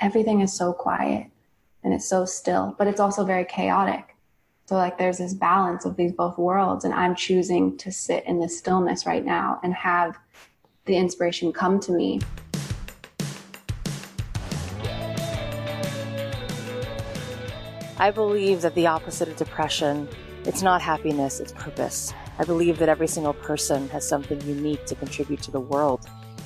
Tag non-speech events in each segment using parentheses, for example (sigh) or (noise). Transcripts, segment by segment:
everything is so quiet and it's so still, but it's also very chaotic. So like there's this balance of these both worlds and I'm choosing to sit in the stillness right now and have the inspiration come to me. I believe that the opposite of depression, it's not happiness, it's purpose. I believe that every single person has something unique to contribute to the world.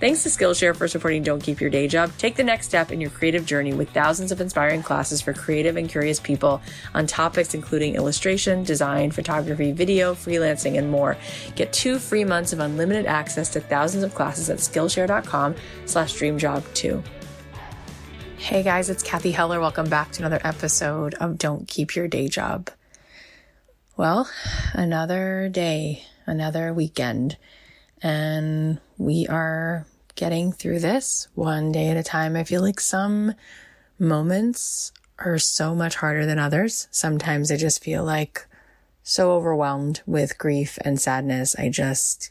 Thanks to Skillshare for supporting Don't Keep Your Day Job. Take the next step in your creative journey with thousands of inspiring classes for creative and curious people on topics including illustration, design, photography, video, freelancing, and more. Get two free months of unlimited access to thousands of classes at Skillshare.com slash dreamjob2. Hey guys, it's Cathy Heller. Welcome back to another episode of Don't Keep Your Day Job. Well, another day, another weekend, and we are getting through this one day at a time. I feel like some moments are so much harder than others. Sometimes I just feel like so overwhelmed with grief and sadness. I just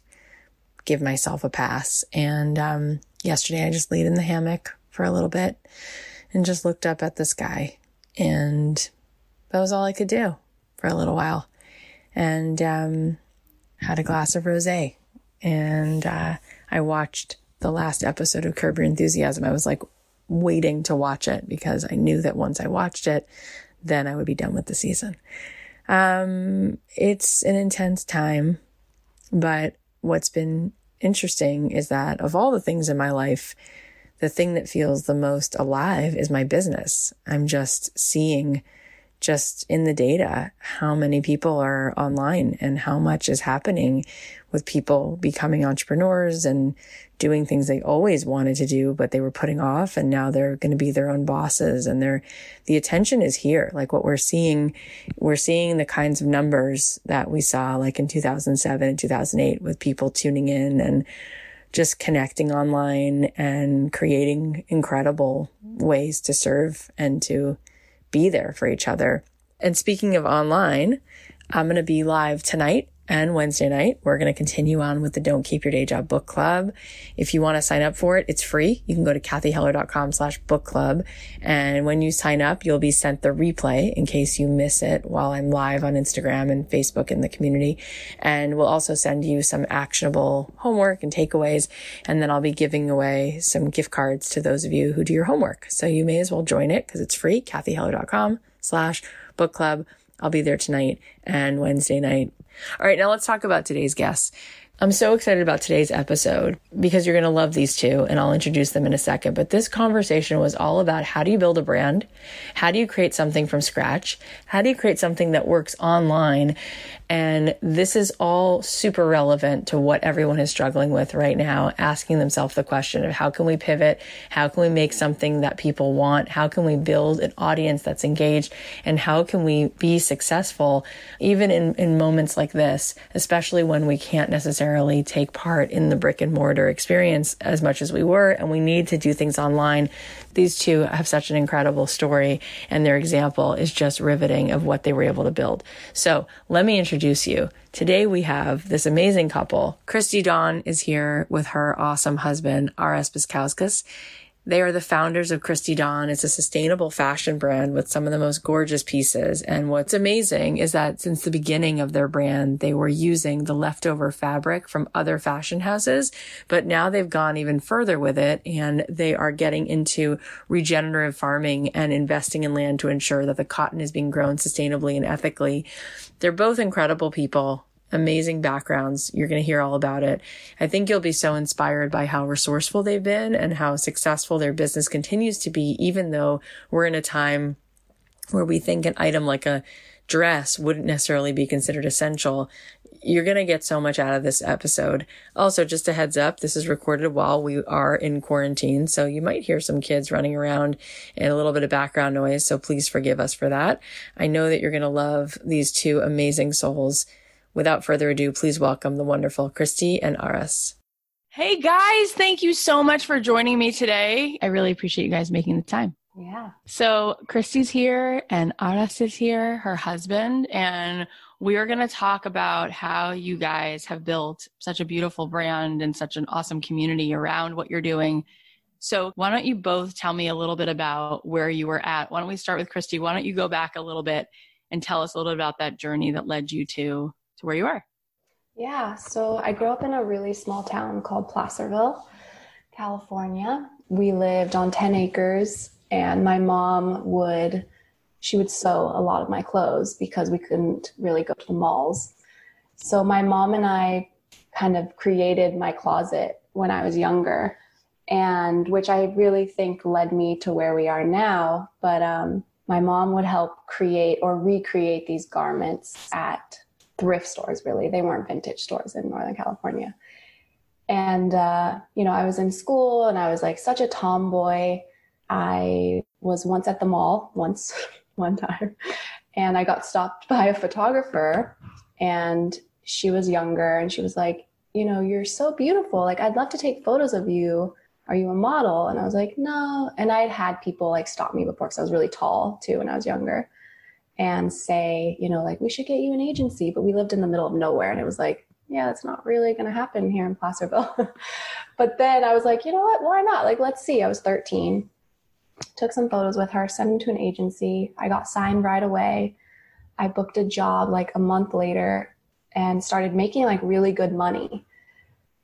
give myself a pass. And um, yesterday I just laid in the hammock for a little bit and just looked up at the sky. And that was all I could do for a little while. And um, had a glass of rosé. And uh, I watched the last episode of Curb Your Enthusiasm, I was like waiting to watch it because I knew that once I watched it, then I would be done with the season. Um, it's an intense time, but what's been interesting is that of all the things in my life, the thing that feels the most alive is my business. I'm just seeing just in the data how many people are online and how much is happening with people becoming entrepreneurs and doing things they always wanted to do, but they were putting off. And now they're going to be their own bosses and they're, the attention is here. Like what we're seeing, we're seeing the kinds of numbers that we saw like in 2007 and 2008 with people tuning in and just connecting online and creating incredible ways to serve and to be there for each other. And speaking of online, I'm going to be live tonight and Wednesday night. We're going to continue on with the Don't Keep Your Day Job book club. If you want to sign up for it, it's free. You can go to cathyheller.com slash book club. And when you sign up, you'll be sent the replay in case you miss it while I'm live on Instagram and Facebook in the community. And we'll also send you some actionable homework and takeaways. And then I'll be giving away some gift cards to those of you who do your homework. So you may as well join it because it's free. cathyheller.com slash book club. I'll be there tonight and Wednesday night. All right, now let's talk about today's guests. I'm so excited about today's episode because you're going to love these two and I'll introduce them in a second. But this conversation was all about how do you build a brand? How do you create something from scratch? How do you create something that works online? And this is all super relevant to what everyone is struggling with right now, asking themselves the question of how can we pivot? How can we make something that people want? How can we build an audience that's engaged? And how can we be successful even in, in moments like this, especially when we can't necessarily take part in the brick and mortar experience as much as we were and we need to do things online these two have such an incredible story and their example is just riveting of what they were able to build. So let me introduce you. Today we have this amazing couple. Christy Dawn is here with her awesome husband, Aras Baskauskas. They are the founders of Christy Dawn. It's a sustainable fashion brand with some of the most gorgeous pieces. And what's amazing is that since the beginning of their brand, they were using the leftover fabric from other fashion houses, but now they've gone even further with it and they are getting into regenerative farming and investing in land to ensure that the cotton is being grown sustainably and ethically. They're both incredible people amazing backgrounds. You're going to hear all about it. I think you'll be so inspired by how resourceful they've been and how successful their business continues to be, even though we're in a time where we think an item like a dress wouldn't necessarily be considered essential. You're going to get so much out of this episode. Also, just a heads up, this is recorded while we are in quarantine. So you might hear some kids running around and a little bit of background noise. So please forgive us for that. I know that you're going to love these two amazing souls Without further ado, please welcome the wonderful Christy and Aras. Hey guys, thank you so much for joining me today. I really appreciate you guys making the time. Yeah. So Christy's here and Aras is here, her husband, and we are going to talk about how you guys have built such a beautiful brand and such an awesome community around what you're doing. So, why don't you both tell me a little bit about where you were at? Why don't we start with Christy? Why don't you go back a little bit and tell us a little bit about that journey that led you to to where you are. Yeah, so I grew up in a really small town called Placerville, California. We lived on 10 acres, and my mom would she would sew a lot of my clothes because we couldn't really go to the malls. So my mom and I kind of created my closet when I was younger, and which I really think led me to where we are now. But um, my mom would help create or recreate these garments at thrift stores, really. They weren't vintage stores in Northern California. And, uh, you know, I was in school and I was like such a tomboy. I was once at the mall, once, (laughs) one time, and I got stopped by a photographer and she was younger and she was like, you know, you're so beautiful. Like, I'd love to take photos of you. Are you a model? And I was like, no. And I had had people like stop me before because I was really tall too when I was younger and say, you know, like we should get you an agency, but we lived in the middle of nowhere and it was like, yeah, that's not really going to happen here in Placerville. (laughs) but then I was like, you know what? Why not? Like, let's see. I was 13. Took some photos with her, sent them to an agency. I got signed right away. I booked a job like a month later and started making like really good money.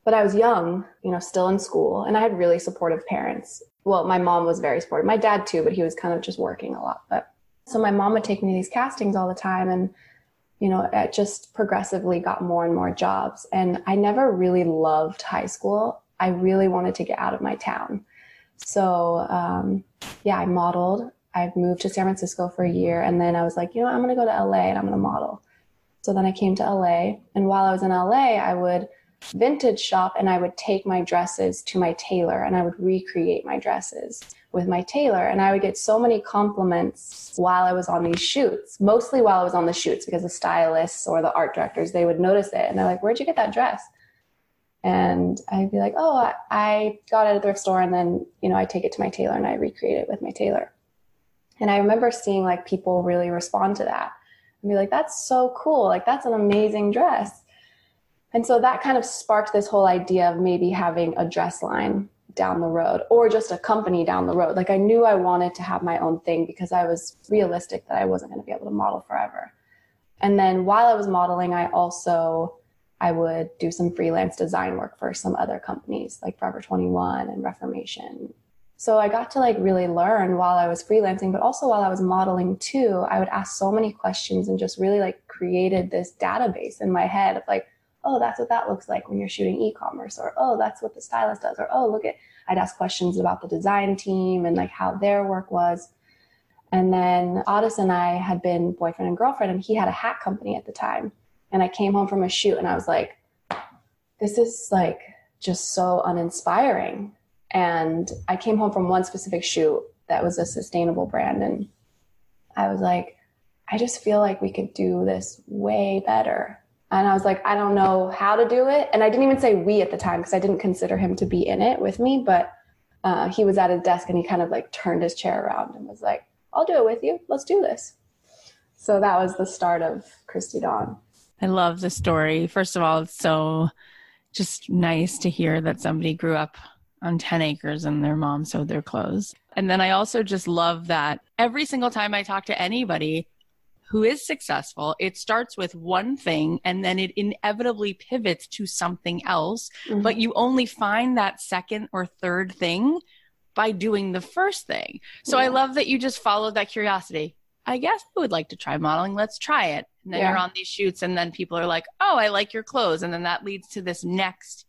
But I was young, you know, still in school, and I had really supportive parents. Well, my mom was very supportive. My dad too, but he was kind of just working a lot. But so my mom would take me to these castings all the time and you know, it just progressively got more and more jobs. And I never really loved high school. I really wanted to get out of my town. So, um, yeah, I modeled. I moved to San Francisco for a year. And then I was like, you know, I'm going to go to LA and I'm going to model. So then I came to LA. And while I was in LA, I would vintage shop and I would take my dresses to my tailor and I would recreate my dresses with my tailor and I would get so many compliments while I was on these shoots, mostly while I was on the shoots because the stylists or the art directors, they would notice it and they're like, where'd you get that dress? And I'd be like, oh, I got it at a thrift store and then, you know, I take it to my tailor and I recreate it with my tailor. And I remember seeing like people really respond to that and be like, that's so cool. Like, that's an amazing dress. And so that kind of sparked this whole idea of maybe having a dress line down the road or just a company down the road. Like I knew I wanted to have my own thing because I was realistic that I wasn't going to be able to model forever. And then while I was modeling, I also I would do some freelance design work for some other companies like Forever 21 and Reformation. So I got to like really learn while I was freelancing, but also while I was modeling too, I would ask so many questions and just really like created this database in my head of like, oh, that's what that looks like when you're shooting e-commerce, or oh, that's what the stylist does, or oh, look at, I'd ask questions about the design team and like how their work was. And then Aras and I had been boyfriend and girlfriend, and he had a hat company at the time. And I came home from a shoot and I was like, this is like just so uninspiring. And I came home from one specific shoot that was a sustainable brand. And I was like, I just feel like we could do this way better. And I was like, I don't know how to do it. And I didn't even say we at the time because I didn't consider him to be in it with me. But uh, he was at his desk and he kind of like turned his chair around and was like, I'll do it with you. Let's do this. So that was the start of Christy Dawn. I love the story. First of all, it's so just nice to hear that somebody grew up on 10 acres and their mom sewed their clothes. And then I also just love that every single time I talk to anybody who is successful, it starts with one thing and then it inevitably pivots to something else. Mm-hmm. But you only find that second or third thing by doing the first thing. So yeah. I love that you just followed that curiosity. I guess I would like to try modeling. Let's try it. And then yeah. you're on these shoots, and then people are like, oh, I like your clothes. And then that leads to this next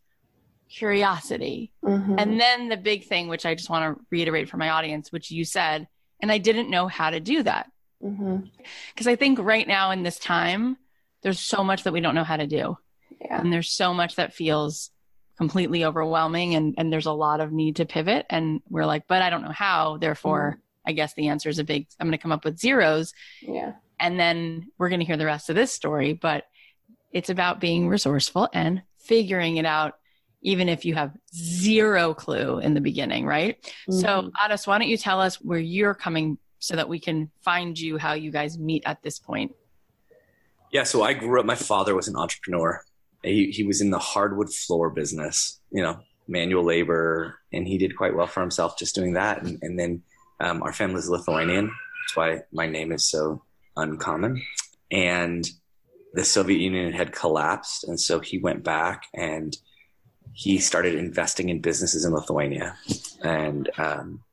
curiosity. Mm-hmm. And then the big thing, which I just want to reiterate for my audience, which you said, and I didn't know how to do that. Because mm-hmm. I think right now in this time, there's so much that we don't know how to do. Yeah. And there's so much that feels completely overwhelming and, and there's a lot of need to pivot. And we're like, but I don't know how. Therefore, mm-hmm. I guess the answer is a big, I'm going to come up with zeros. Yeah. And then we're going to hear the rest of this story. But it's about being resourceful and figuring it out even if you have zero clue in the beginning, right? Mm-hmm. So, Aras, why don't you tell us where you're coming so that we can find you how you guys meet at this point? Yeah, so I grew up, my father was an entrepreneur. He, he was in the hardwood floor business, you know, manual labor, and he did quite well for himself just doing that. And, and then um, our family is Lithuanian. That's why my name is so uncommon. And the Soviet Union had collapsed. And so he went back and he started investing in businesses in Lithuania and um,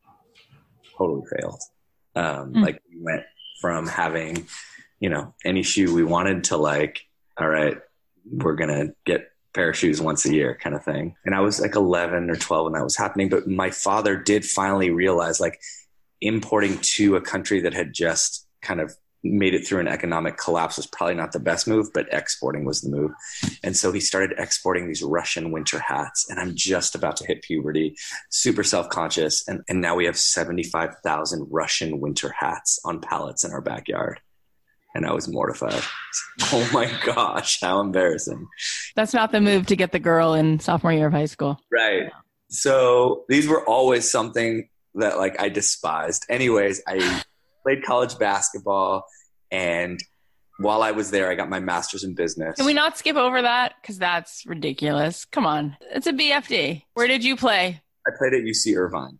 totally failed. Um, mm. Like we went from having, you know, any shoe we wanted to like, all right, we're gonna get pair of shoes once a year kind of thing. And I was like 11 or 12 when that was happening. But my father did finally realize like importing to a country that had just kind of made it through an economic collapse was probably not the best move, but exporting was the move. And so he started exporting these Russian winter hats. And I'm just about to hit puberty, super self conscious. And, and now we have 75,000 Russian winter hats on pallets in our backyard. And I was mortified. Oh my gosh, how embarrassing. That's not the move to get the girl in sophomore year of high school. Right. So these were always something that like I despised. Anyways, I played college basketball, and while I was there, I got my master's in business. Can we not skip over that? Because that's ridiculous. Come on. It's a BFD. Where did you play? I played at UC Irvine.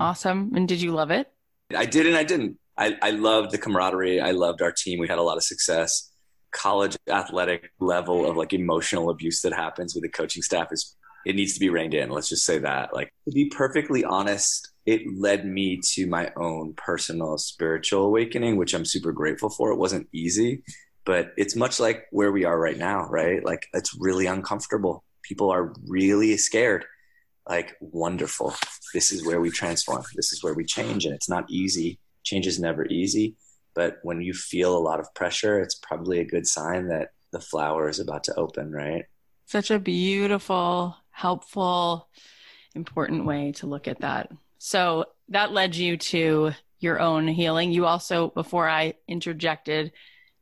Awesome. And did you love it? I did and I didn't. I, I loved the camaraderie. I loved our team. We had a lot of success. College athletic level of like emotional abuse that happens with the coaching staff is it needs to be reined in. Let's just say that. Like to be perfectly honest, it led me to my own personal spiritual awakening, which I'm super grateful for. It wasn't easy, but it's much like where we are right now, right? Like it's really uncomfortable. People are really scared. Like, wonderful. This is where we transform. This is where we change. And it's not easy. Change is never easy. But when you feel a lot of pressure, it's probably a good sign that the flower is about to open, right? Such a beautiful, helpful, important way to look at that. So that led you to your own healing. You also, before I interjected,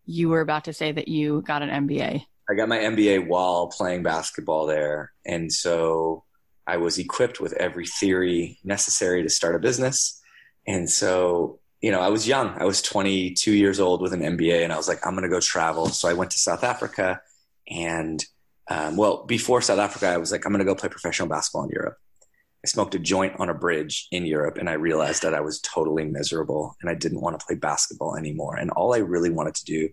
you were about to say that you got an MBA. I got my MBA while playing basketball there. And so I was equipped with every theory necessary to start a business. And so, you know, I was young. I was 22 years old with an MBA and I was like, I'm going to go travel. So I went to South Africa and, um, well, before South Africa, I was like, I'm going to go play professional basketball in Europe. I smoked a joint on a bridge in Europe and I realized that I was totally miserable and I didn't want to play basketball anymore. And all I really wanted to do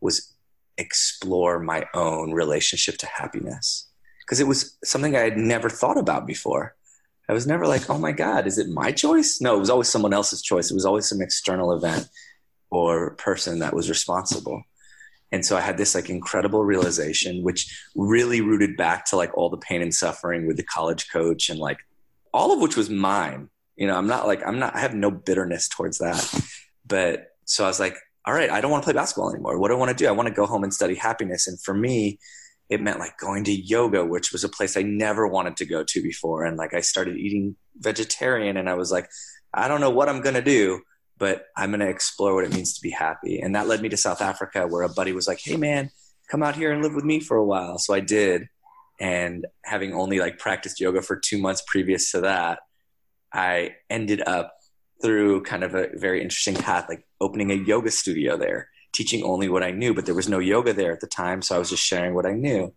was explore my own relationship to happiness because it was something I had never thought about before. I was never like, oh my God, is it my choice? No, it was always someone else's choice. It was always some external event or person that was responsible. And so I had this like incredible realization, which really rooted back to like all the pain and suffering with the college coach and like all of which was mine. You know, I'm not like, I'm not, I have no bitterness towards that. But so I was like, all right, I don't want to play basketball anymore. What do I want to do? I want to go home and study happiness. And for me, it meant like going to yoga, which was a place I never wanted to go to before. And like I started eating vegetarian and I was like, I don't know what I'm going to do, but I'm going to explore what it means to be happy. And that led me to South Africa where a buddy was like, Hey man, come out here and live with me for a while. So I did and having only like practiced yoga for two months previous to that i ended up through kind of a very interesting path like opening a yoga studio there teaching only what i knew but there was no yoga there at the time so i was just sharing what i knew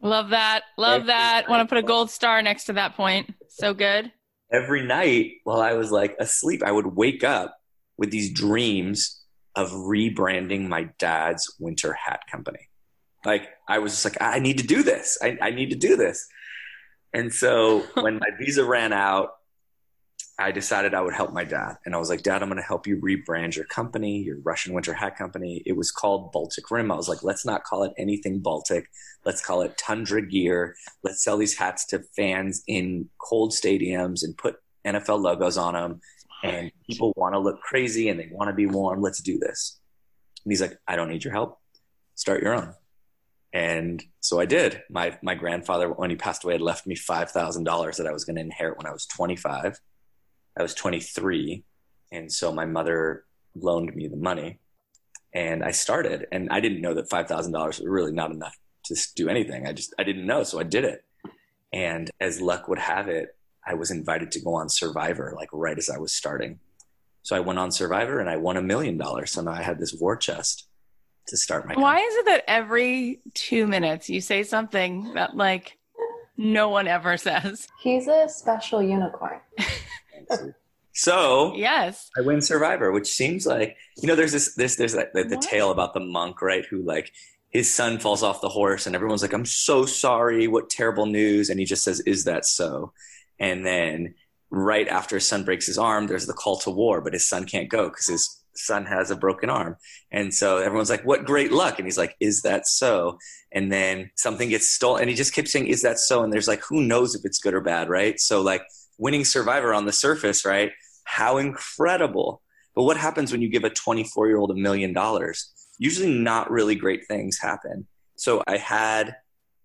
love that love that want to put a gold star next to that point So good. Every night while I was like asleep, I would wake up with these dreams of rebranding my dad's winter hat company. Like I was just like, I need to do this. I, I need to do this. And so (laughs) when my visa ran out, I decided I would help my dad. And I was like, Dad, I'm going to help you rebrand your company, your Russian winter hat company. It was called Baltic Rim. I was like, let's not call it anything Baltic. Let's call it Tundra Gear. Let's sell these hats to fans in cold stadiums and put NFL logos on them. And people want to look crazy and they want to be warm. Let's do this. And he's like, I don't need your help. Start your own. And so I did. My my grandfather, when he passed away, had left me five thousand dollars that I was going to inherit when I was 25. I was 23, and so my mother loaned me the money, and I started. And I didn't know that five thousand dollars was really not enough to do anything. I just I didn't know, so I did it. And as luck would have it, I was invited to go on Survivor, like right as I was starting. So I went on Survivor and I won a million dollars. So now I had this war chest to start my. Company. Why is it that every two minutes you say something that like no one ever says? He's a special unicorn. (laughs) so yes, I win Survivor, which seems like you know there's this this there's like the, the tale about the monk right who like his son falls off the horse and everyone's like I'm so sorry what terrible news and he just says is that so and then right after his son breaks his arm there's the call to war but his son can't go because his son has a broken arm. And so everyone's like, what great luck. And he's like, is that so? And then something gets stolen. And he just keeps saying, is that so? And there's like, who knows if it's good or bad, right? So like winning Survivor on the surface, right? How incredible. But what happens when you give a 24 year old a million dollars? Usually not really great things happen. So I had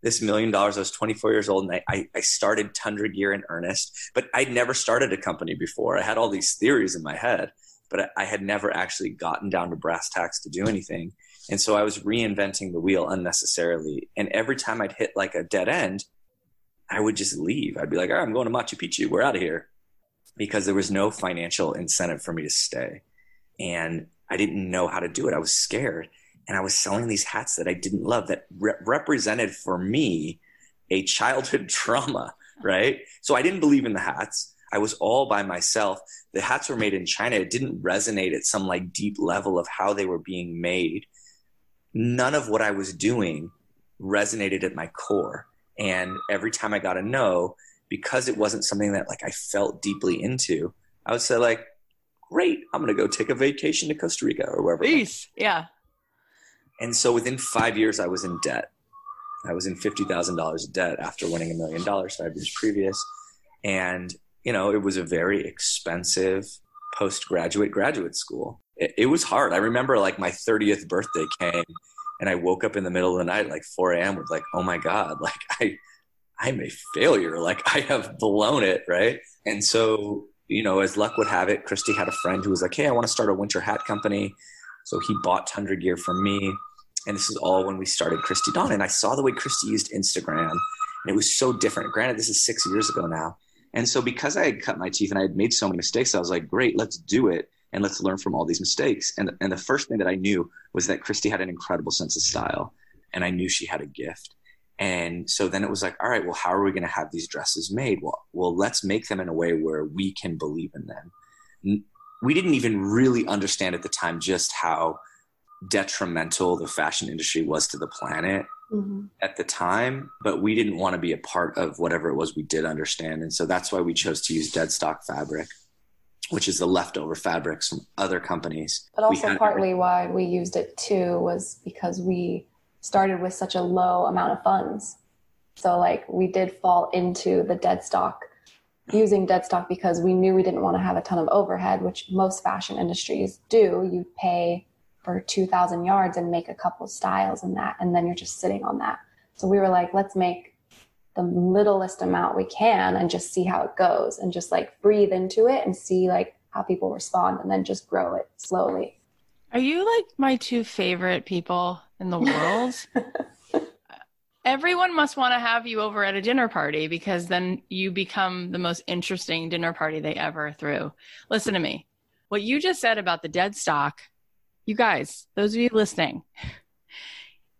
this million dollars. I was 24 years old and I, I started Tundra Gear in earnest, but I'd never started a company before. I had all these theories in my head but I had never actually gotten down to brass tacks to do anything. And so I was reinventing the wheel unnecessarily. And every time I'd hit like a dead end, I would just leave. I'd be like, all right, I'm going to Machu Picchu. We're out of here. Because there was no financial incentive for me to stay. And I didn't know how to do it. I was scared. And I was selling these hats that I didn't love that re- represented for me a childhood (laughs) trauma, right? So I didn't believe in the hats. I was all by myself. The hats were made in China. It didn't resonate at some like deep level of how they were being made. None of what I was doing resonated at my core. And every time I got a no, because it wasn't something that like I felt deeply into, I would say like, great, I'm going to go take a vacation to Costa Rica or wherever. Peace. Yeah. And so within five years, I was in debt. I was in $50,000 of debt after winning a million dollars five years previous. And you know, it was a very expensive postgraduate graduate school. It, it, was hard. I remember like my 30th birthday came and I woke up in the middle of the night, like 4 a.m. with like, oh my God, (laughs) like I, I'm a failure. Like I have blown it. Right. And so, you know, as luck would have it, Christy had a friend who was like, Hey, I want to start a winter hat company. So he bought Tundra gear from me. And this is all when we started Christy Dawn. And I saw the way Christy used Instagram and it was so different. Granted, this is six years ago now and so because I had cut my teeth and I had made so many mistakes, I was like, great, let's do it and let's learn from all these mistakes. And and the first thing that I knew was that Christy had an incredible sense of style and I knew she had a gift. And so then it was like, all right, well, how are we going to have these dresses made? Well, well, let's make them in a way where we can believe in them. We didn't even really understand at the time just how detrimental the fashion industry was to the planet mm-hmm. at the time, but we didn't want to be a part of whatever it was we did understand. And so that's why we chose to use dead stock fabric, which is the leftover fabrics from other companies. But also, partly why we used it too was because we started with such a low amount of funds. So, like, we did fall into the dead stock using dead stock because we knew we didn't want to have a ton of overhead, which most fashion industries do. You pay for 2000 yards and make a couple styles in that and then you're just sitting on that. So we were like let's make the littlest amount we can and just see how it goes and just like breathe into it and see like how people respond and then just grow it slowly. Are you like my two favorite people in the world? (laughs) Everyone must want to have you over at a dinner party because then you become the most interesting dinner party they ever threw. Listen to me. What you just said about the dead stock you guys, those of you listening,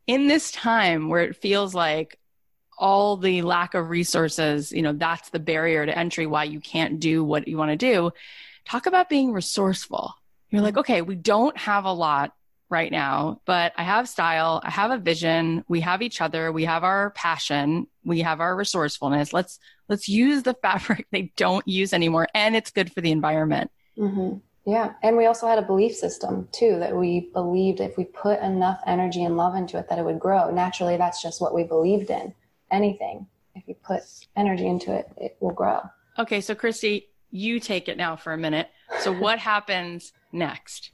in this time where it feels like all the lack of resources, you know, that's the barrier to entry why you can't do what you want to do. Talk about being resourceful. You're like, okay, we don't have a lot right now, but I have style, I have a vision, we have each other, we have our passion, we have our resourcefulness. Let's let's use the (laughs) fabric they don't use anymore and it's good for the environment. Mm-hmm. Yeah. And we also had a belief system too that we believed if we put enough energy and love into it that it would grow. Naturally, that's just what we believed in. Anything, if you put energy into it, it will grow. Okay. So, Christy, you take it now for a minute. So, (laughs) what happens next?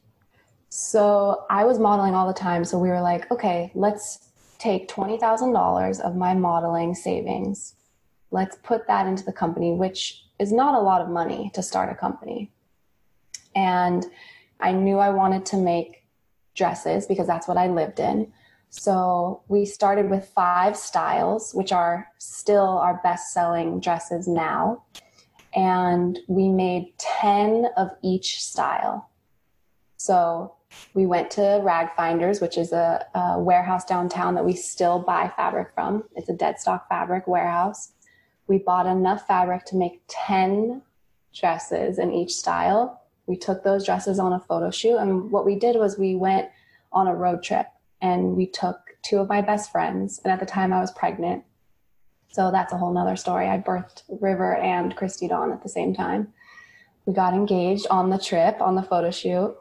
So, I was modeling all the time. So, we were like, okay, let's take $20,000 of my modeling savings. Let's put that into the company, which is not a lot of money to start a company and I knew I wanted to make dresses because that's what I lived in. So we started with five styles, which are still our best selling dresses now. And we made 10 of each style. So we went to Rag Finders, which is a, a, warehouse downtown that we still buy fabric from. It's a dead stock fabric warehouse. We bought enough fabric to make 10 dresses in each style we took those dresses on a photo shoot. And what we did was we went on a road trip and we took two of my best friends. And at the time I was pregnant. So that's a whole nother story. I birthed River and Christy Dawn at the same time. We got engaged on the trip, on the photo shoot.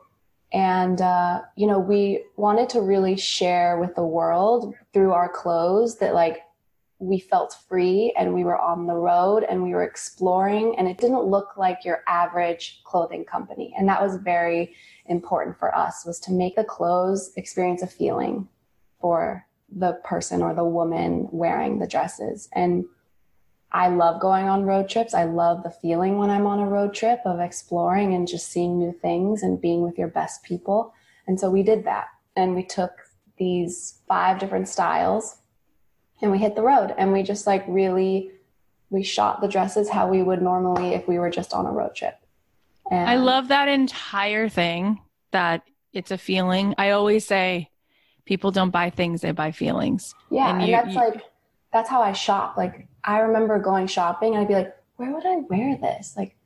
And, uh, you know, we wanted to really share with the world through our clothes that, like, we felt free and we were on the road and we were exploring and it didn't look like your average clothing company and that was very important for us was to make the clothes experience a feeling for the person or the woman wearing the dresses and I love going on road trips. I love the feeling when I'm on a road trip of exploring and just seeing new things and being with your best people. And so we did that. And we took these five different styles and we hit the road and we just like really we shot the dresses how we would normally if we were just on a road trip. And I love that entire thing that it's a feeling. I always say people don't buy things, they buy feelings. Yeah, and, you, and that's you, like that's how I shop. Like I remember going shopping and I'd be like, where would I wear this? Like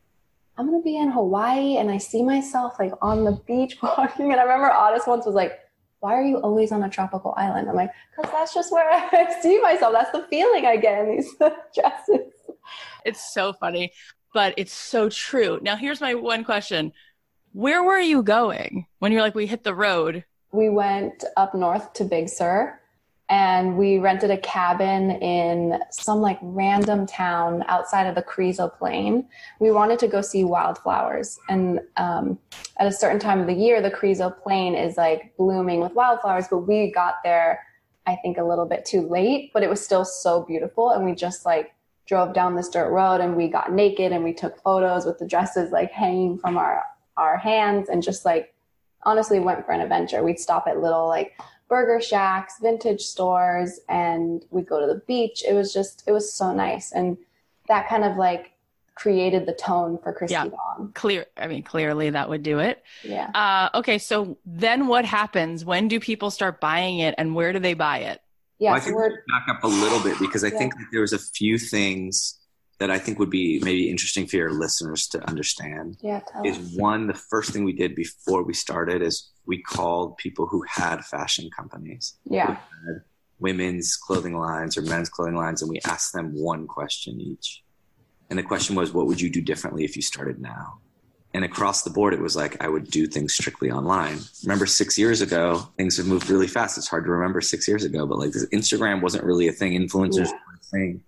I'm gonna be in Hawaii and I see myself like on the beach (laughs) walking. And I remember Otis once was like, why are you always on a tropical island? I'm like, because that's just where (laughs) I see myself. That's the feeling I get in these (laughs) dresses. It's so funny, but it's so true. Now, here's my one question Where were you going when you're like, we hit the road? We went up north to Big Sur and we rented a cabin in some like random town outside of the Carrizo Plain. We wanted to go see wildflowers, and um, at a certain time of the year, the Carrizo Plain is like blooming with wildflowers. But we got there, I think, a little bit too late, but it was still so beautiful, and we just like drove down this dirt road, and we got naked, and we took photos with the dresses like hanging from our our hands, and just like honestly went for an adventure. We'd stop at little like burger shacks, vintage stores, and we'd go to the beach. It was just, it was so nice. And that kind of like created the tone for Christy yeah, Dawn. Clear. I mean, clearly that would do it. Yeah. Uh, okay. So then what happens? When do people start buying it and where do they buy it? Yeah. Well, I think we're back up a little bit because I yeah. think that there was a few things that I think would be maybe interesting for your listeners to understand. Yeah, is us. one the first thing we did before we started is we called people who had fashion companies. Yeah. women's clothing lines or men's clothing lines and we asked them one question each. And the question was what would you do differently if you started now? And across the board it was like I would do things strictly online. Remember 6 years ago, things have moved really fast. It's hard to remember 6 years ago, but like Instagram wasn't really a thing, influencers yeah. were a thing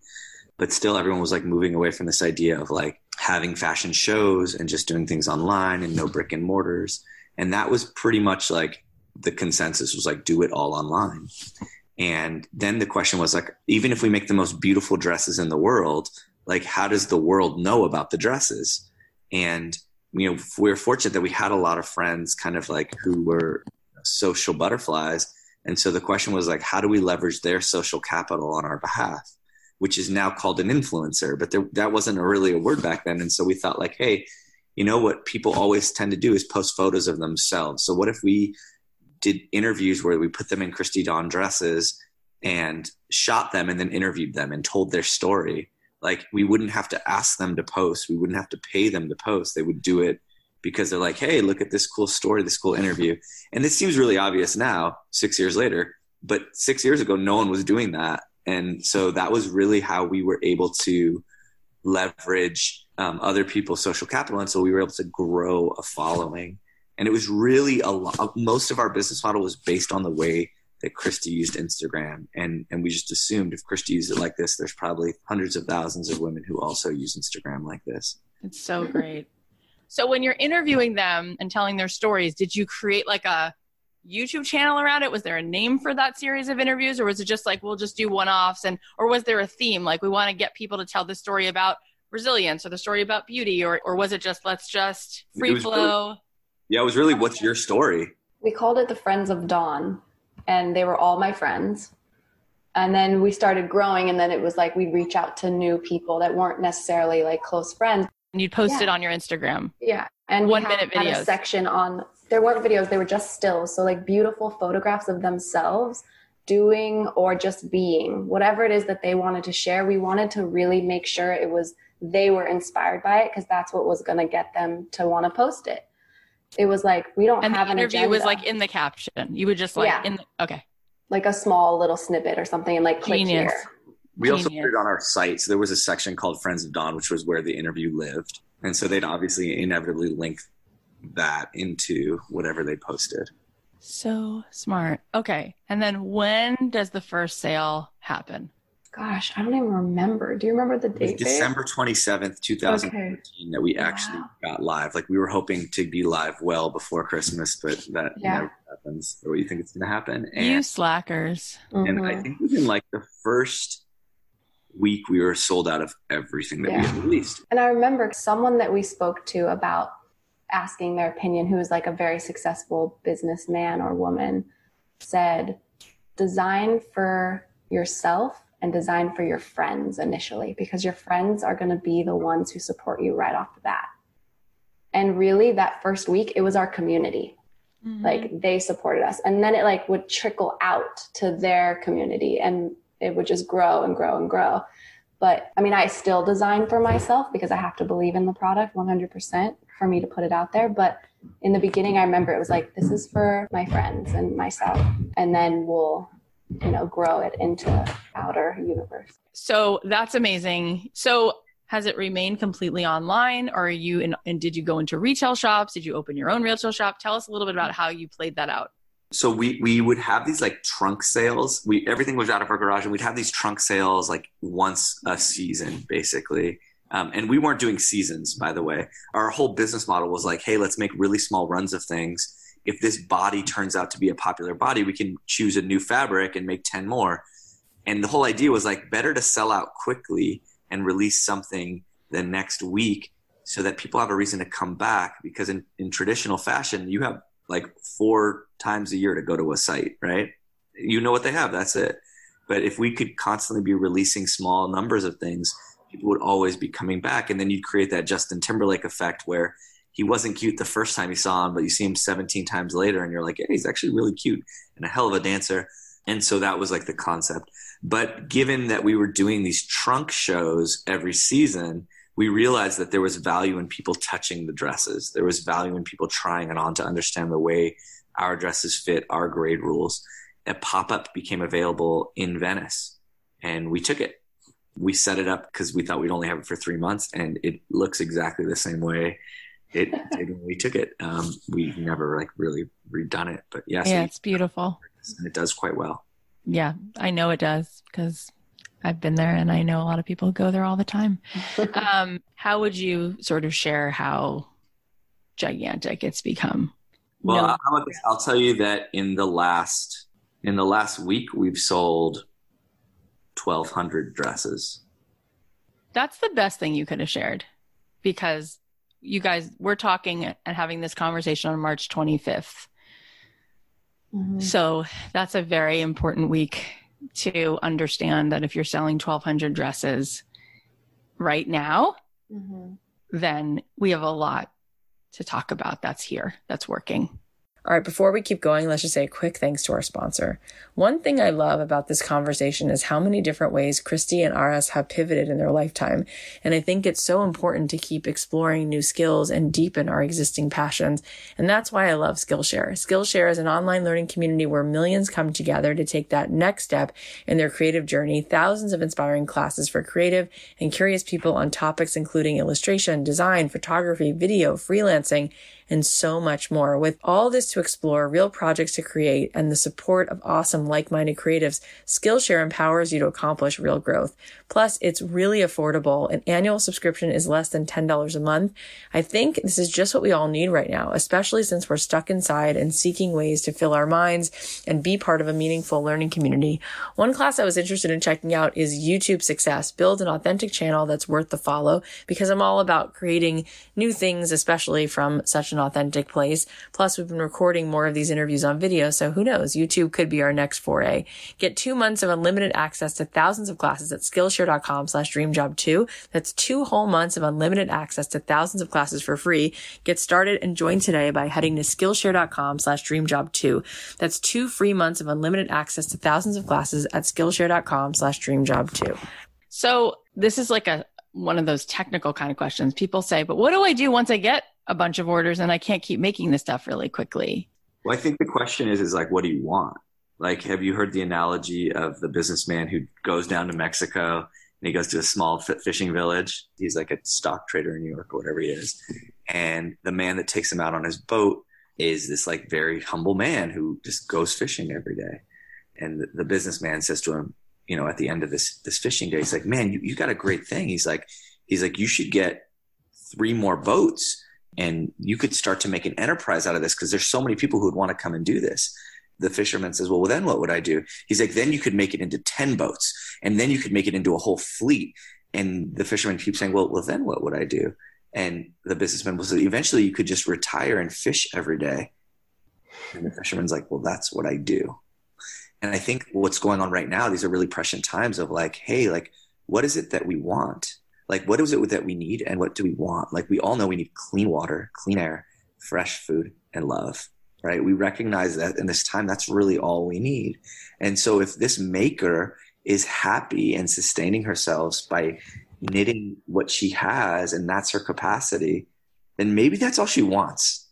but still everyone was like moving away from this idea of like having fashion shows and just doing things online and no brick and mortars. And that was pretty much like the consensus was like do it all online. And then the question was like even if we make the most beautiful dresses in the world like how does the world know about the dresses? And you know we were fortunate that we had a lot of friends kind of like who were social butterflies. And so the question was like how do we leverage their social capital on our behalf which is now called an influencer. But there, that wasn't a really a word back then. And so we thought like, hey, you know what people always tend to do is post photos of themselves. So what if we did interviews where we put them in Christy Dawn dresses and shot them and then interviewed them and told their story, like we wouldn't have to ask them to post. We wouldn't have to pay them to post. They would do it because they're like, hey, look at this cool story, this cool interview. And this seems really obvious now, six years later. But six years ago, no one was doing that. And so that was really how we were able to leverage um, other people's social capital. And so we were able to grow a following. And it was really a lot, most of our business model was based on the way that Christy used Instagram. And, and we just assumed if Christy used it like this, there's probably hundreds of thousands of women who also use Instagram like this. It's so great. So when you're interviewing them and telling their stories, did you create like a YouTube channel around it? Was there a name for that series of interviews or was it just like we'll just do one-offs and or was there a theme like we want to get people to tell the story about resilience or the story about beauty or or was it just let's just free flow? Really, yeah, it was really what's your story? We called it the Friends of Dawn and they were all my friends. And then we started growing and then it was like we'd reach out to new people that weren't necessarily like close friends and you'd post yeah. it on your Instagram. Yeah. And one minute videos. a section on there weren't videos, they were just stills. So like beautiful photographs of themselves doing or just being whatever it is that they wanted to share. We wanted to really make sure it was they were inspired by it because that's what was going to get them to want to post it. It was like we don't and have the an interview was like in the caption. You would just like yeah. in the, okay, like a small little snippet or something, and like click Genius. here. We Genius. also put it on our site. So there was a section called Friends of Dawn, which was where the interview lived. And so they'd obviously inevitably link that into whatever they posted. So smart. Okay. And then when does the first sale happen? Gosh, I don't even remember. Do you remember the date? December 27th, 2013 okay. that we actually wow. got live. Like we were hoping to be live well before Christmas, but that yeah. never happens. Or what do you think it's going to happen? And, you slackers. And mm-hmm. I think within like the first week we were sold out of everything that yeah. we had released. And I remember someone that we spoke to about asking their opinion, who was like a very successful businessman or woman, said, design for yourself and design for your friends initially, because your friends are going to be the ones who support you right off the bat. And really, that first week, it was our community. Mm-hmm. Like they supported us. And then it like would trickle out to their community and it would just grow and grow and grow. But I mean, I still design for myself because I have to believe in the product 100% for me to put it out there. But in the beginning, I remember it was like, this is for my friends and myself. And then we'll, you know, grow it into outer universe. So that's amazing. So has it remained completely online or are you in, and did you go into retail shops? Did you open your own retail shop? Tell us a little bit about how you played that out so we we would have these like trunk sales. We everything was out of our garage, and we'd have these trunk sales like once a season, basically. Um, and we weren't doing seasons, by the way. Our whole business model was like, hey, let's make really small runs of things. If this body turns out to be a popular body, we can choose a new fabric and make ten more. And the whole idea was like better to sell out quickly and release something the next week so that people have a reason to come back because in, in traditional fashion you have like four times a year to go to a site, right? You know what they have, that's it. But if we could constantly be releasing small numbers of things, people would always be coming back. And then you'd create that Justin Timberlake effect where he wasn't cute the first time you saw him, but you see him 17 times later and you're like, hey, he's actually really cute and a hell of a dancer. And so that was like the concept. But given that we were doing these trunk shows every season, we realized that there was value in people touching the dresses. There was value in people trying it on to understand the way our dresses fit our grade rules. A pop up became available in Venice and we took it. We set it up because we thought we'd only have it for three months and it looks exactly the same way it did when we took it. Um, we've never like really redone it, but yes, yeah, it's beautiful and it does quite well. Yeah, I know it does because I've been there and I know a lot of people go there all the time. (laughs) um, how would you sort of share how gigantic it's become? Well, no. how about this? I'll tell you that in the last in the last week we've sold 1200 dresses. That's the best thing you could have shared because you guys we're talking and having this conversation on March 25th. Mm-hmm. So, that's a very important week to understand that if you're selling 1200 dresses right now, mm-hmm. then we have a lot to talk about that's here, that's working. All right, before we keep going, let's just say a quick thanks to our sponsor. One thing I love about this conversation is how many different ways Christy and Aras have pivoted in their lifetime. And I think it's so important to keep exploring new skills and deepen our existing passions. And that's why I love Skillshare. Skillshare is an online learning community where millions come together to take that next step in their creative journey. Thousands of inspiring classes for creative and curious people on topics including illustration, design, photography, video, freelancing, and so much more. With all this to explore, real projects to create, and the support of awesome like-minded creatives, Skillshare empowers you to accomplish real growth. Plus, it's really affordable. An annual subscription is less than $10 a month. I think this is just what we all need right now, especially since we're stuck inside and seeking ways to fill our minds and be part of a meaningful learning community. One class I was interested in checking out is YouTube Success. Build an authentic channel that's worth the follow because I'm all about creating new things, especially from such an authentic place. Plus, we've been recording more of these interviews on video, so who knows? YouTube could be our next foray. Get two months of unlimited access to thousands of classes at Skillshare.com slash dreamjob2. That's two whole months of unlimited access to thousands of classes for free. Get started and join today by heading to Skillshare.com slash dreamjob2. That's two free months of unlimited access to thousands of classes at Skillshare.com slash dreamjob2. So this is like a one of those technical kind of questions. People say, but what do I do once I get a bunch of orders and I can't keep making this stuff really quickly? Well, I think the question is, is like, what do you want? Like, have you heard the analogy of the businessman who goes down to Mexico and he goes to a small fishing village? He's like a stock trader in New York or whatever he is. And the man that takes him out on his boat is this like very humble man who just goes fishing every day. And the, the businessman says to him, you know, at the end of this, this fishing day, he's like, man, you, you got a great thing. He's like, he's like, you should get three more boats and you could start to make an enterprise out of this because there's so many people who would want to come and do this. The fisherman says well, well then what would i do? He's like then you could make it into 10 boats and then you could make it into a whole fleet. And the fisherman keeps saying well, well then what would i do? And the businessman was eventually you could just retire and fish every day. And the fisherman's like well that's what i do. And i think what's going on right now these are really prescient times of like hey like what is it that we want like what is it that we need and what do we want? Like we all know we need clean water clean air fresh food and love right? We recognize that in this time that's really all we need. And so if this maker is happy and sustaining herself by knitting what she has and that's her capacity then maybe that's all she wants.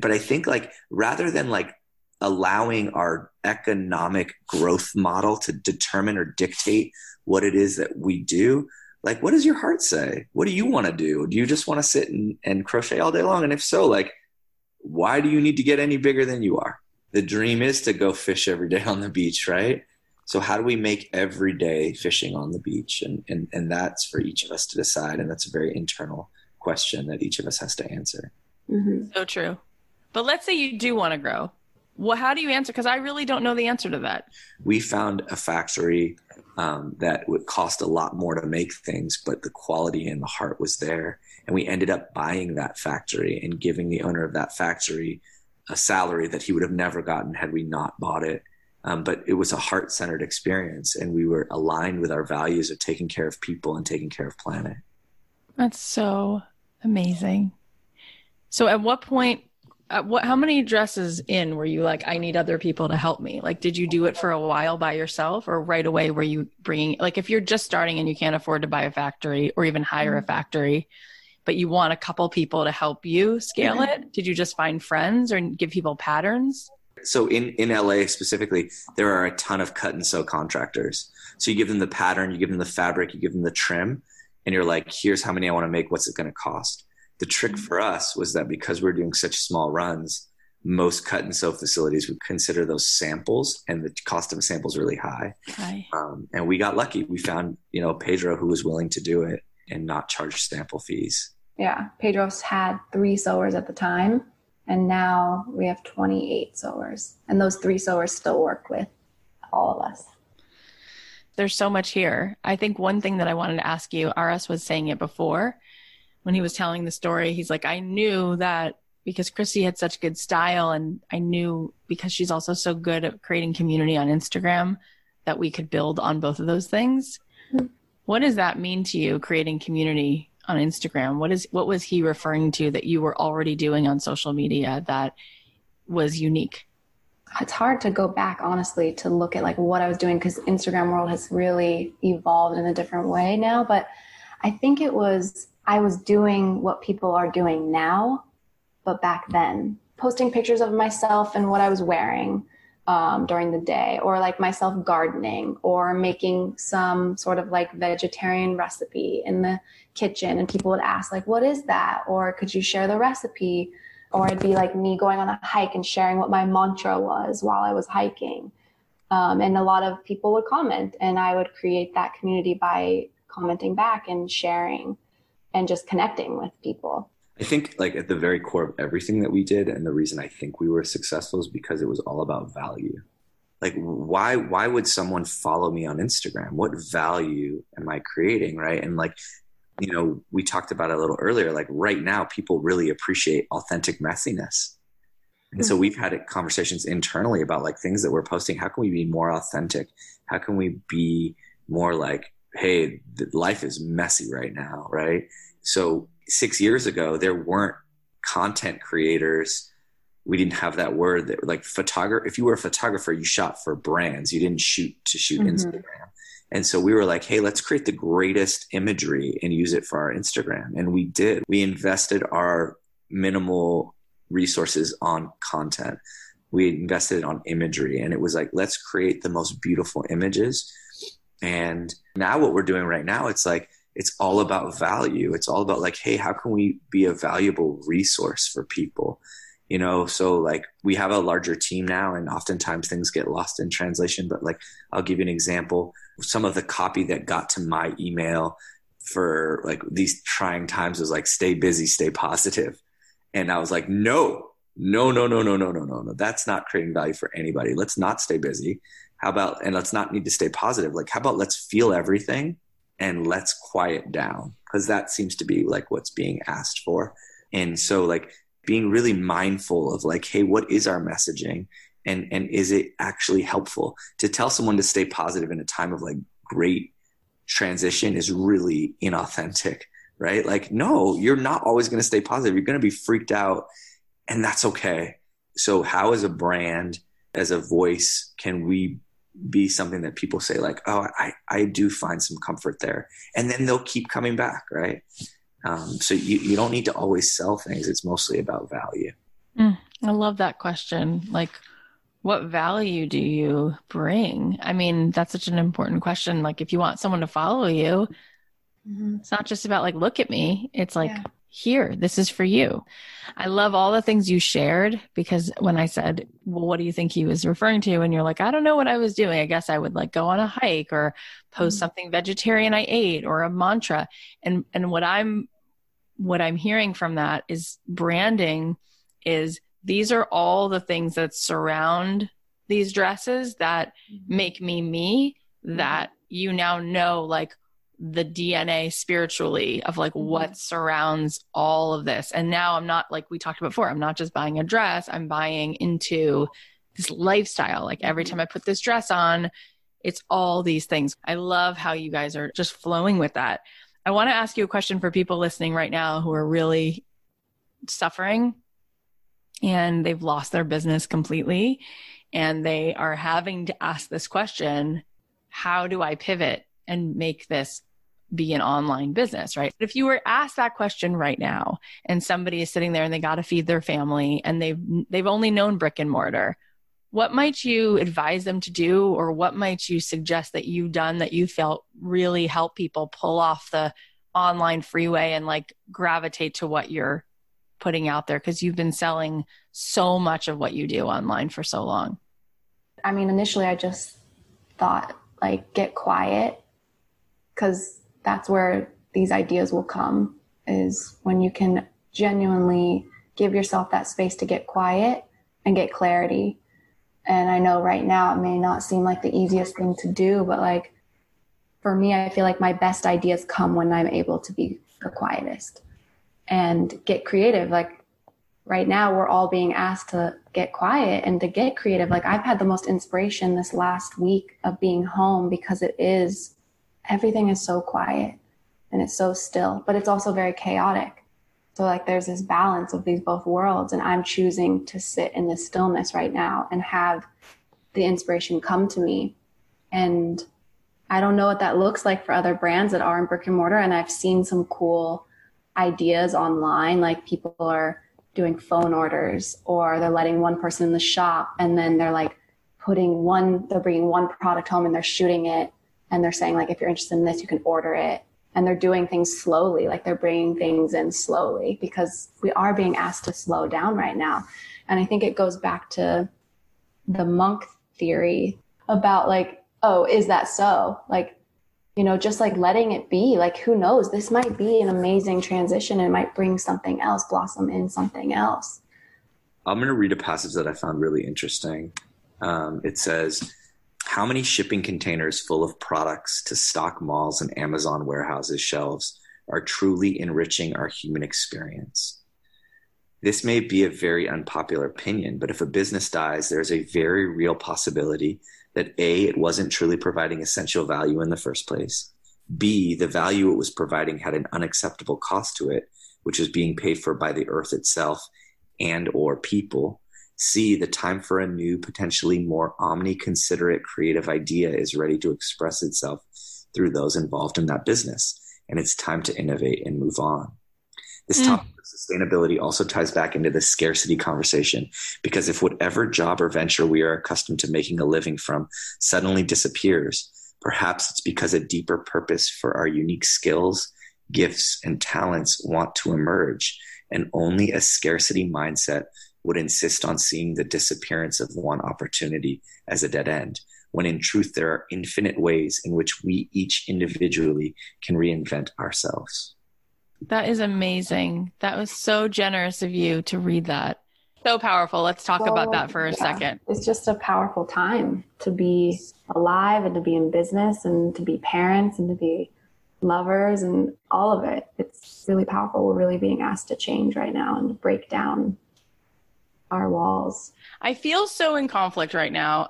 But i think like rather than like allowing our economic growth model to determine or dictate what it is that we do like what does your heart say? What do you want to do? Do you just want to sit and, and crochet all day long? And if so like why do you need to get any bigger than you are? The dream is to go fish every day on the beach right? So how do we make every day fishing on the beach? And and, and that's for each of us to decide and that's a very internal question that each of us has to answer. Mm-hmm. so true. But let's say you do want to grow well how do you answer because i really don't know the answer to that we found a factory um, that would cost a lot more to make things, but the quality and the heart was there. And we ended up buying that factory and giving the owner of that factory a salary that he would have never gotten had we not bought it. Um, but it was a heart centered experience, and we were aligned with our values of taking care of people and taking care of planet. That's so amazing. So, at what point uh, what how many dresses in were you like i need other people to help me like did you do it for a while by yourself or right away were you bringing like if you're just starting and you can't afford to buy a factory or even hire mm-hmm. a factory but you want a couple people to help you scale mm-hmm. it did you just find friends or give people patterns so in in la specifically there are a ton of cut and sew contractors so you give them the pattern you give them the fabric you give them the trim and you're like here's how many i want to make what's it going to cost the trick mm-hmm. for us was that because we're doing such small runs, most cut and sew facilities would consider those samples and the cost of samples really high. high. Um, and we got lucky. We found, you know, Pedro who was willing to do it and not charge sample fees. Yeah. Pedro's had three sewers at the time. And now we have 28 sewers. And those three sewers still work with all of us. There's so much here. I think one thing that I wanted to ask you, Aras was saying it before, when he was telling the story, he's like, I knew that because Christy had such good style, and I knew because she's also so good at creating community on Instagram that we could build on both of those things. What does that mean to you, creating community on Instagram? What is what was he referring to that you were already doing on social media that was unique? It's hard to go back honestly to look at like what I was doing because Instagram world has really evolved in a different way now. But I think it was I was doing what people are doing now, but back then, posting pictures of myself and what I was wearing um, during the day, or like myself gardening, or making some sort of like vegetarian recipe in the kitchen. And people would ask, like, what is that? Or could you share the recipe? Or it'd be like me going on a hike and sharing what my mantra was while I was hiking. Um, and a lot of people would comment, and I would create that community by commenting back and sharing and just connecting with people. I think like at the very core of everything that we did and the reason I think we were successful is because it was all about value. Like why why would someone follow me on Instagram? What value am I creating, right? And like you know, we talked about it a little earlier like right now people really appreciate authentic messiness. And so mm-hmm. we've had conversations internally about like things that we're posting. How can we be more authentic? How can we be more like, hey, life is messy right now, right? So six years ago, there weren't content creators. We didn't have that word that like photographer. If you were a photographer, you shot for brands. You didn't shoot to shoot mm-hmm. Instagram. And so we were like, hey, let's create the greatest imagery and use it for our Instagram. And we did. We invested our minimal resources on content. We invested on imagery. And it was like, let's create the most beautiful images. And now what we're doing right now, it's like, it's all about value. It's all about like, hey, how can we be a valuable resource for people? You know, so like we have a larger team now, and oftentimes things get lost in translation. But like, I'll give you an example. Some of the copy that got to my email for like these trying times was like, stay busy, stay positive. And I was like, no, no, no, no, no, no, no, no, no. That's not creating value for anybody. Let's not stay busy. How about, and let's not need to stay positive. Like, how about let's feel everything and let's quiet down because that seems to be like what's being asked for. And so like being really mindful of like, hey, what is our messaging? And and is it actually helpful? To tell someone to stay positive in a time of like great transition is really inauthentic, right? Like, no, you're not always going to stay positive. You're going to be freaked out, and that's okay. So, how as a brand, as a voice, can we be something that people say like, oh, I, I do find some comfort there. And then they'll keep coming back, right? Um, so you, you don't need to always sell things. It's mostly about value. Mm, I love that question. Like, what value do you bring? I mean, that's such an important question. Like, if you want someone to follow you, mm-hmm. it's not just about like, look at me. It's like, yeah here, this is for you. I love all the things you shared because when I said, well, what do you think he was referring to? And you're like, I don't know what I was doing. I guess I would like go on a hike or post mm-hmm. something vegetarian I ate or a mantra. And, and what I'm, what I'm hearing from that is branding is these are all the things that surround these dresses that mm-hmm. make me me mm-hmm. that you now know like the DNA spiritually of like mm-hmm. what surrounds all of this. And now I'm not like we talked about before, I'm not just buying a dress, I'm buying into this lifestyle. Like every mm-hmm. time I put this dress on, it's all these things. I love how you guys are just flowing with that. I want to ask you a question for people listening right now who are really suffering and they've lost their business completely and they are having to ask this question How do I pivot and make this be an online business, right? If you were asked that question right now and somebody is sitting there and they got to feed their family and they've they've only known brick and mortar, what might you advise them to do or what might you suggest that you've done that you felt really help people pull off the online freeway and like gravitate to what you're putting out there because you've been selling so much of what you do online for so long? I mean, initially I just thought like get quiet because that's where these ideas will come is when you can genuinely give yourself that space to get quiet and get clarity. And I know right now it may not seem like the easiest thing to do, but like for me, I feel like my best ideas come when I'm able to be the quietest and get creative. Like right now, we're all being asked to get quiet and to get creative. Like I've had the most inspiration this last week of being home because it is everything is so quiet and it's so still, but it's also very chaotic. So, like, there's this balance of these both worlds, and I'm choosing to sit in this stillness right now and have the inspiration come to me. And I don't know what that looks like for other brands that are in brick and mortar. And I've seen some cool ideas online, like people are doing phone orders or they're letting one person in the shop and then they're like putting one, they're bringing one product home and they're shooting it and they're saying like, if you're interested in this, you can order it. And they're doing things slowly like they're bringing things in slowly because we are being asked to slow down right now. And i think it goes back to the monk theory about like oh is that so? Like you know just like letting it be. Like who knows? This might be an amazing transition and might bring something else blossom in something else. I'm going to read a passage that i found really interesting. Um, it says how many shipping containers full of products to stock malls and Amazon warehouses shelves are truly enriching our human experience? This may be a very unpopular opinion, but if a business dies, there's a very real possibility that A, it wasn't truly providing essential value in the first place. B, the value it was providing had an unacceptable cost to it, which was being paid for by the earth itself and or people. C, the time for a new, potentially more omni-considerate creative idea is ready to express itself through those involved in that business. And it's time to innovate and move on. This mm. topic of sustainability also ties back into the scarcity conversation because if whatever job or venture we are accustomed to making a living from suddenly disappears, perhaps it's because a deeper purpose for our unique skills, gifts, and talents want to emerge, and only a scarcity mindset would insist on seeing the disappearance of one opportunity as a dead end, when in truth there are infinite ways in which we each individually can reinvent ourselves. That is amazing. That was so generous of you to read that. So powerful. Let's talk so, about that for a yeah. second. It's just a powerful time to be alive and to be in business and to be parents and to be lovers and all of it. It's really powerful. We're really being asked to change right now and break down our walls. I feel so in conflict right now.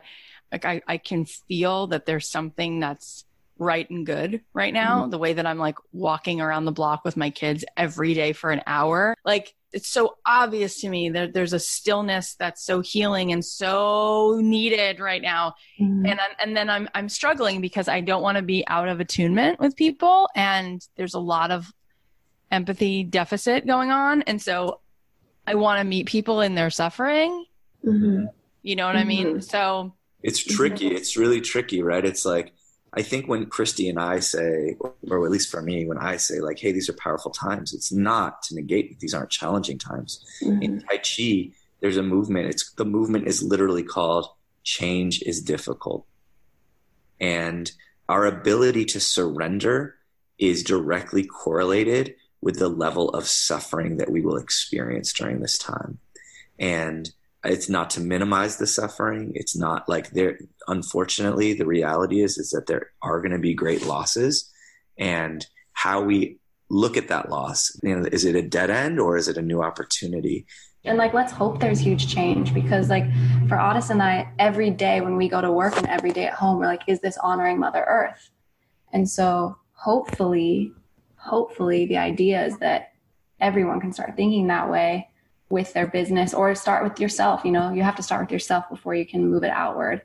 Like I, I can feel that there's something that's right and good right now. Mm-hmm. The way that I'm like walking around the block with my kids every day for an hour. Like it's so obvious to me that there's a stillness that's so healing and so needed right now. Mm-hmm. And and then I'm I'm struggling because I don't want to be out of attunement with people and there's a lot of empathy deficit going on. And so I want to meet people in their suffering. Mm-hmm. You know what mm-hmm. I mean? Mm-hmm. So it's tricky. It's really tricky, right? It's like, I think when Christy and I say, or at least for me, when I say like, "Hey, these are powerful times," it's not to negate that these aren't challenging times. Mm-hmm. In Tai Chi, there's a movement. It's the movement is literally called "Change is difficult," and our ability to surrender is directly correlated with the level of suffering that we will experience during this time. And it's not to minimize the suffering. It's not like there, unfortunately, the reality is, is that there are going to be great losses and how we look at that loss. You know, is it a dead end or is it a new opportunity? And like, let's hope there's huge change because, like, for Otis and I, every day when we go to work and every day at home, we're like, is this honoring Mother Earth? And so, hopefully, hopefully the idea is that everyone can start thinking that way with their business or start with yourself you know? You have to start with yourself before you can move it outward.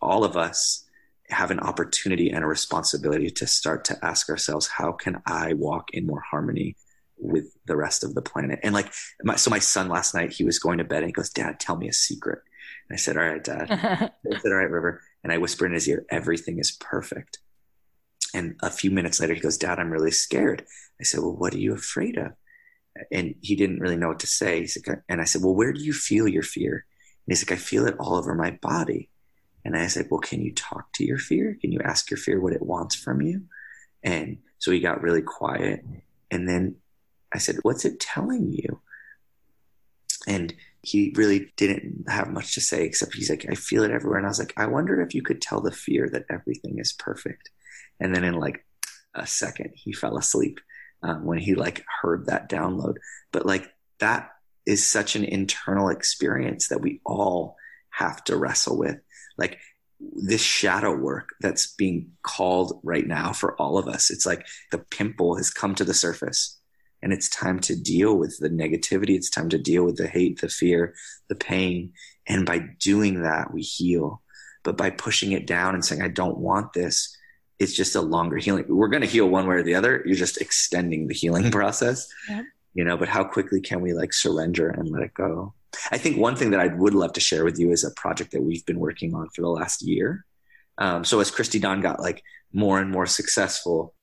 All of us have an opportunity and a responsibility to start to ask ourselves how can i walk in more harmony with the rest of the planet? And like my, so my son last night he was going to bed and he goes dad tell me a secret. And i said all right dad. (laughs) I said all right river. And i whispered in his ear everything is perfect and a few minutes later, he goes, Dad, I'm really scared. I said, Well, what are you afraid of? And he didn't really know what to say. And I said, Well, where do you feel your fear? And he's like, I feel it all over my body. And I said, Well, can you talk to your fear? Can you ask your fear what it wants from you? And so he got really quiet. And then I said, What's it telling you? And he really didn't have much to say except he's like, I feel it everywhere. And I was like, I wonder if you could tell the fear that everything is perfect and then in like a second he fell asleep um, when he like heard that download but like that is such an internal experience that we all have to wrestle with like this shadow work that's being called right now for all of us it's like the pimple has come to the surface and it's time to deal with the negativity. It's time to deal with the hate, the fear, the pain. And by doing that, we heal. But by pushing it down and saying, I don't want this, it's just a longer healing. We're going to heal one way or the other. You're just extending the healing (laughs) process, yep. you know, but how quickly can we like surrender and let it go? I think one thing that I would love to share with you is a project that we've been working on for the last year. Um, so as Christy Dawn got like more and more successful,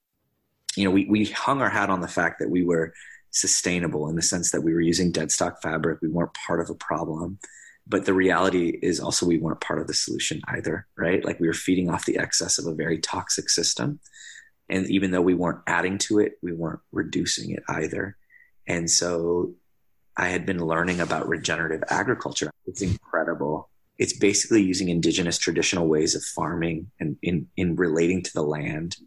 you know, we, we hung our hat on the fact that we were sustainable in the sense that we were using dead stock fabric. We weren't part of a problem. But the reality is also we weren't part of the solution either, right? Like we were feeding off the excess of a very toxic system. And even though we weren't adding to it, we weren't reducing it either. And so I had been learning about regenerative agriculture. It's incredible. It's basically using indigenous traditional ways of farming and in, in relating to the land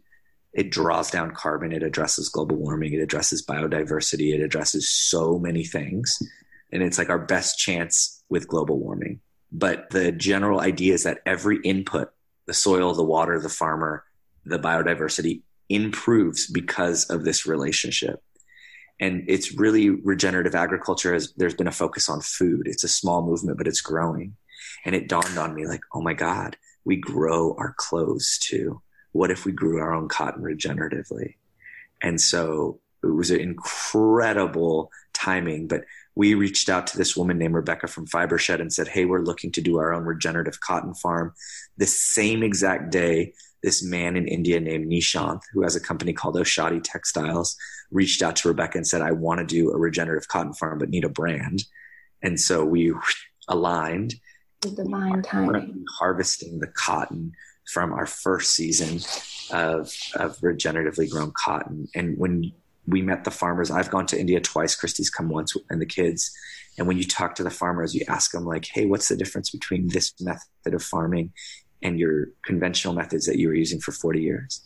it draws down carbon it addresses global warming it addresses biodiversity it addresses so many things and it's like our best chance with global warming. But the general idea is that every input the soil the water the farmer the biodiversity improves because of this relationship. And it's really regenerative agriculture has there's been a focus on food. It's a small movement but it's growing. And it dawned on me like oh my god we grow our clothes too. What if we grew our own cotton regeneratively? And so it was an incredible timing, but we reached out to this woman named Rebecca from Fibershed and said, Hey, we're looking to do our own regenerative cotton farm. The same exact day, this man in India named Nishanth, who has a company called Oshadi Textiles, reached out to Rebecca and said, I want to do a regenerative cotton farm, but need a brand. And so we (laughs) aligned. The divine timing. Harvesting the cotton from our first season of, of regeneratively grown cotton. And when we met the farmers, I've gone to India twice. Christy's come once and the kids. And when you talk to the farmers, you ask them like, Hey, what's the difference between this method of farming and your conventional methods that you were using for 40 years?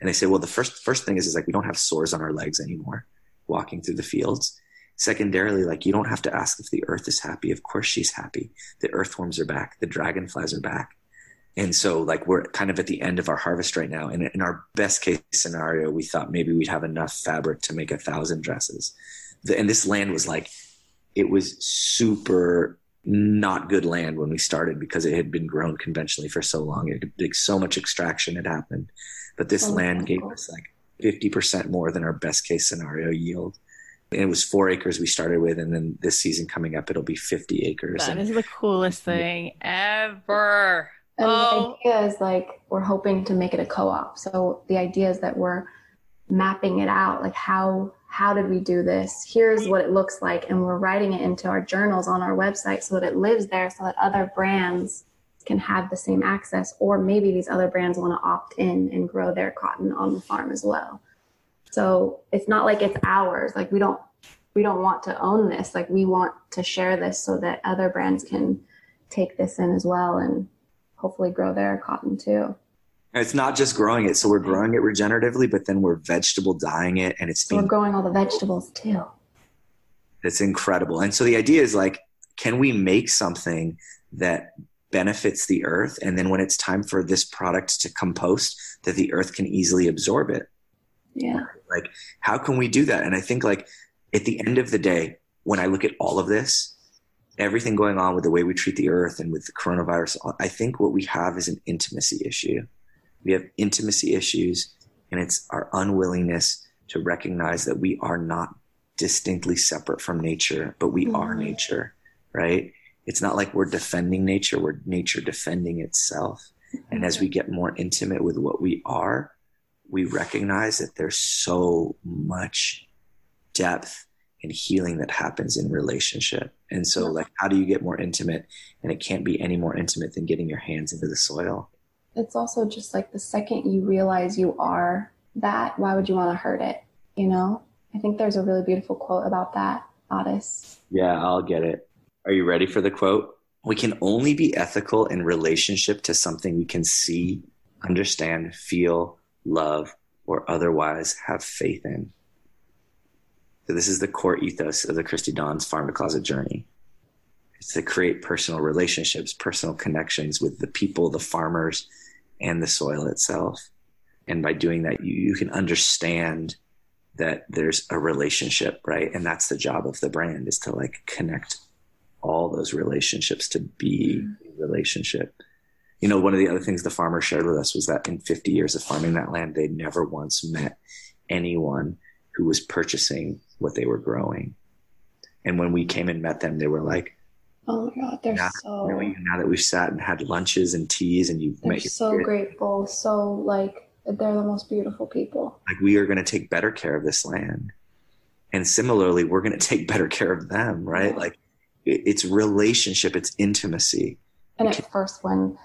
And they say, well, the first, first thing is, is like, we don't have sores on our legs anymore walking through the fields. Secondarily, like you don't have to ask if the earth is happy. Of course she's happy. The earthworms are back. The dragonflies are back. And so, like, we're kind of at the end of our harvest right now. And in our best case scenario, we thought maybe we'd have enough fabric to make a thousand dresses. And this land was like, it was super not good land when we started because it had been grown conventionally for so long. It like, so much extraction had happened. But this oh, land gave us like 50% more than our best case scenario yield. And it was four acres we started with, and then this season coming up, it'll be 50 acres. That and, is the coolest thing ever. And oh. the idea is like we're hoping to make it a co-op. So the idea is that we're mapping it out, like how how did we do this? Here's what it looks like, and we're writing it into our journals on our website so that it lives there, so that other brands can have the same access, or maybe these other brands want to opt in and grow their cotton on the farm as well. So it's not like it's ours. Like we don't we don't want to own this. Like we want to share this so that other brands can take this in as well and hopefully grow their cotton too. it's not just growing it. So we're growing it regeneratively, but then we're vegetable dyeing it and it's so being, we're growing all the vegetables too. It's incredible. And so the idea is like, can we make something that benefits the earth? And then when it's time for this product to compost, that the earth can easily absorb it. Yeah. Like, how can we do that? And I think like at the end of the day, when I look at all of this, everything going on with the way we treat the earth and with the coronavirus, I think what we have is an intimacy issue. We have intimacy issues, and it's our unwillingness to recognize that we are not distinctly separate from nature, but we mm-hmm. are nature, right? It's not like we're defending nature, we're nature defending itself. Mm-hmm. And as we get more intimate with what we are, we recognize that there's so much depth and healing that happens in relationship. And so, like, how do you get more intimate? And it can't be any more intimate than getting your hands into the soil. It's also just like the second you realize you are that, why would you want to hurt it? You know? I think there's a really beautiful quote about that, Aras. Yeah, I'll get it. Are you ready for the quote? We can only be ethical in relationship to something we can see, understand, feel, love, or otherwise have faith in. So this is the core ethos of the Christy Dawn's Farm to Closet journey. It's to create personal relationships, personal connections with the people, the farmers, and the soil itself. And by doing that, you, you can understand that there's a relationship, right? And that's the job of the brand is to like connect all those relationships to be a relationship. You know, one of the other things the farmer shared with us was that in 50 years of farming that land, they'd never once met anyone who was purchasing what they were growing. And when we came and met them, they were like, Oh my God, they're now, so now that we've sat and had lunches and teas and you've they're met so grateful, so like they're the most beautiful people. like we are going to take better care of this land and similarly we're going to take better care of them right Yeah. like it- it's relationship it's intimacy And at first, when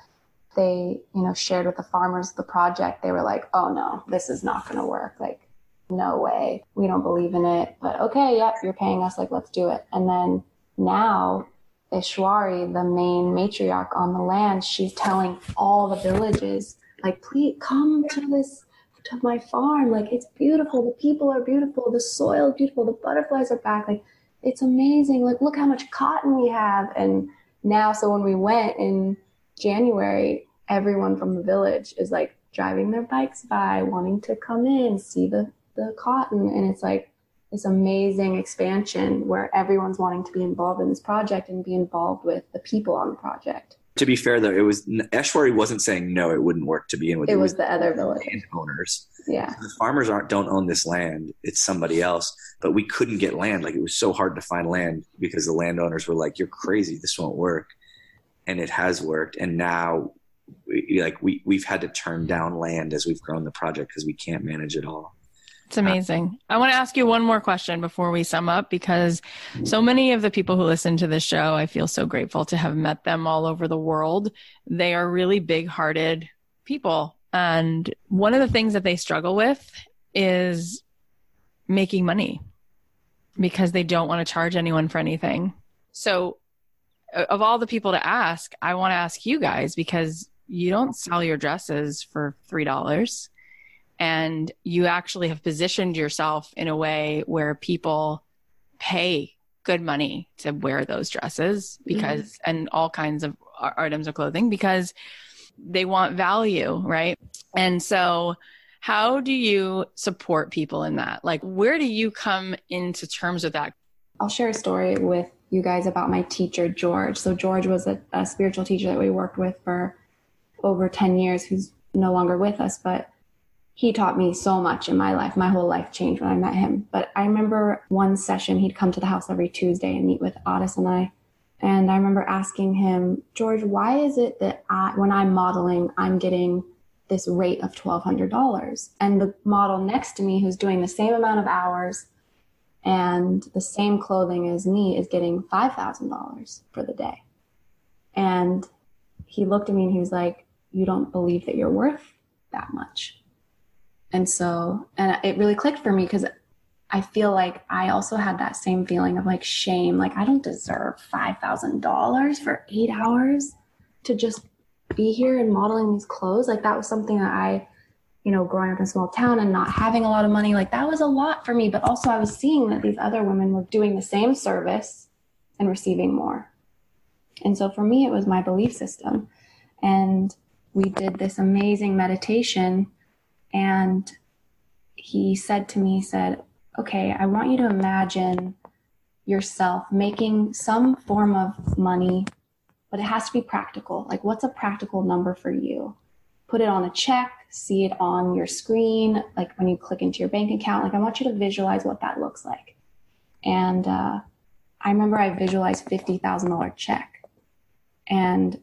they, you know, shared with the farmers the project, they were like, "Oh no, this is not going to work. Like, no way. We don't believe in it." But okay, yep, you're paying us. Like, let's do it. And then now, Ishwari, the main matriarch on the land, she's telling all the villages, like, "Please come to this." To my farm, like it's beautiful. The people are beautiful. The soil is beautiful. The butterflies are back. Like it's amazing. Like look how much cotton we have. And now so when we went in january everyone from the village is like driving their bikes by wanting to come in see the the cotton and it's like this amazing expansion where everyone's wanting to be involved in this project and be involved with the people on the project. To be fair though it was Ishwari wasn't saying no it wouldn't work to be in with it was the other village. landowners yeah. The farmers aren't don't own this land. It's somebody else. But we couldn't get land. Like it was so hard to find land because the landowners were like you're crazy. This won't work. And it has worked. And now we, like we we've had to turn down land as we've grown the project because we can't manage it all It's amazing. I want to ask you one more question before we sum up because so many of the people who listen to this show, I feel so grateful to have met them all over the world. They are really big hearted people. And one of the things that they struggle with is making money because they don't want to charge anyone for anything. So, of all the people to ask, I want to ask you guys because you don't sell your dresses for $3 and you actually have positioned yourself in a way where people pay good money to wear those dresses because mm-hmm. and all kinds of items of clothing because they want value right? And so how do you support people in that? Like where do you come into terms with that? I'll share a story with you guys about my teacher, George. So, George was a, a spiritual teacher that we worked with for over 10 years, who's no longer with us, but he taught me so much in my life. My whole life changed when I met him. But I remember one session, he'd come to the house every Tuesday and meet with Aras and I. And I remember asking him, George, why is it that I, when I'm modeling, I'm getting this rate of $1,200? And the model next to me, who's doing the same amount of hours, and the same clothing as me is getting $5,000 for the day. And he looked at me and he was like, You don't believe that you're worth that much. And so, and it really clicked for me because I feel like I also had that same feeling of like shame. Like, I don't deserve $5,000 for eight hours to just be here and modeling these clothes. Like, that was something that I you know, growing up in a small town and not having a lot of money, like that was a lot for me. But also, I was seeing that these other women were doing the same service and receiving more. And so for me, it was my belief system. And we did this amazing meditation. And he said to me, he said, Okay, I want you to imagine yourself making some form of money, but it has to be practical. Like, what's a practical number for you? Put it on a check, see it on your screen, like when you click into your bank account. Like, I want you to visualize what that looks like. And uh, I remember I visualized $50,000 check. And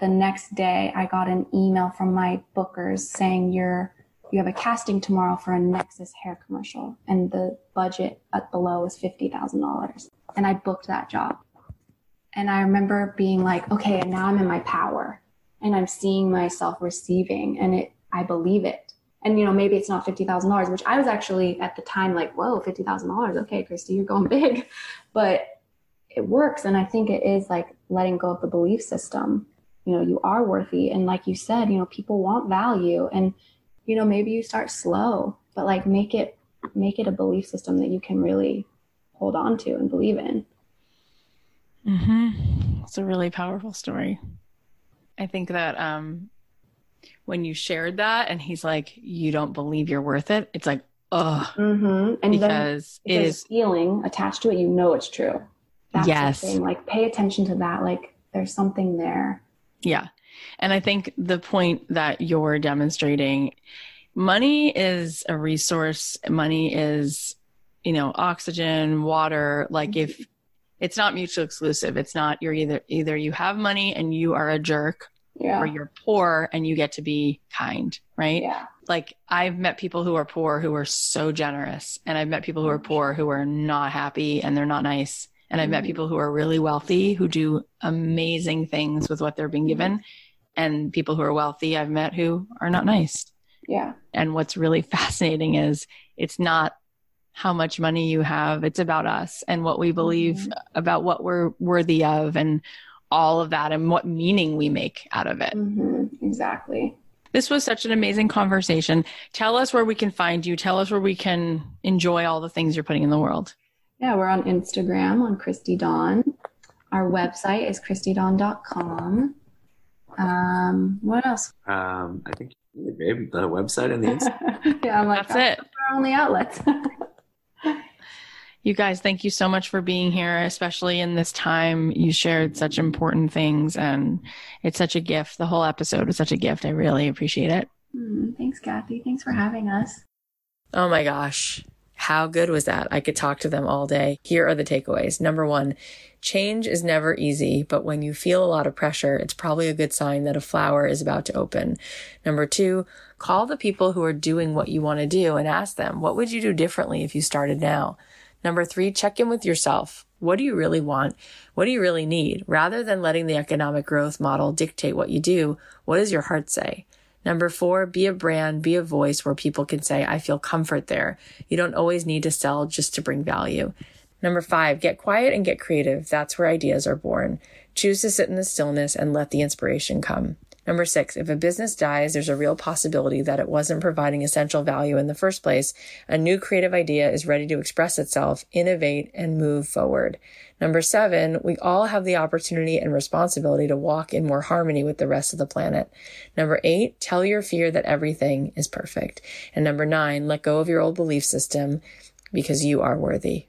the next day, I got an email from my bookers saying, You're you have a casting tomorrow for a Nexxus hair commercial, and the budget at below was $50,000. And I booked that job. And I remember being like, okay, and now I'm in my power and I'm seeing myself receiving and it, I believe it. And, you know, maybe it's not $50,000, which I was actually at the time like, whoa, $50,000. Okay, Christy, you're going (laughs) big. But it works. And I think it is like letting go of the belief system. You know, you are worthy. And like you said, you know, people want value. And, you know, maybe you start slow, but like make it, make it a belief system that you can really hold on to and believe in. Mm-hmm. It's a really powerful story. I think that um, when you shared that and he's like, you don't believe you're worth it, it's like, ugh. Mm-hmm. And because it is feeling attached to it. You know it's true. That's Yes. the thing. Like pay attention to that. Like there's something there. Yeah. And I think the point that you're demonstrating money is a resource. Money is, you know, oxygen, water. Like if mm-hmm. it's not mutually exclusive, it's not you're either either you have money and you are a jerk Yeah. or you're poor and you get to be kind, right? Yeah. Like I've met people who are poor who are so generous and I've met people who are mm-hmm. poor who are not happy and they're not nice. And I've met Mhm. people who are really wealthy who do amazing things with what they're being mm-hmm. given. And people who are wealthy I've met who are not nice. Yeah. And what's really (laughs) fascinating is it's not how much money you have, it's about us and what we believe Mhm. about what we're worthy of and all of that and what meaning we make out of it. hmm Exactly. This was such an amazing conversation. Tell us where we can find you. Tell us where we can enjoy all the things you're putting in the world. Yeah, we're on Instagram on Christy Dawn. Our website is christydawn.com. Um, what else? Um, I think maybe the website and the Insta- (laughs) yeah, I'm like, That's it. our only outlets. (laughs) You guys, thank you so much for being here, especially in this time. You shared such important things and it's such a gift. The whole episode was such a gift. I really appreciate it. Hmm, thanks, Cathy. Thanks for having us. Oh my gosh. How good was that? I could talk to them all day. Here are the takeaways. Number one, change is never easy, but when you feel a lot of pressure, it's probably a good sign that a flower is about to open. Number two, call the people who are doing what you want to do and ask them, what would you do differently if you started now? Number three, check in with yourself. What do you really want? What do you really need? Rather than letting the economic growth model dictate what you do, what does your heart say? Number four, be a brand, be a voice where people can say, I feel comfort there. You don't always need to sell just to bring value. Number five, get quiet and get creative. That's where ideas are born. Choose to sit in the stillness and let the inspiration come. Number six, if a business dies, there's a real possibility that it wasn't providing essential value in the first place. A new creative idea is ready to express itself, innovate, and move forward. Number seven, we all have the opportunity and responsibility to walk in more harmony with the rest of the planet. Number eight, tell your fear that everything is perfect. And number nine, let go of your old belief system because you are worthy.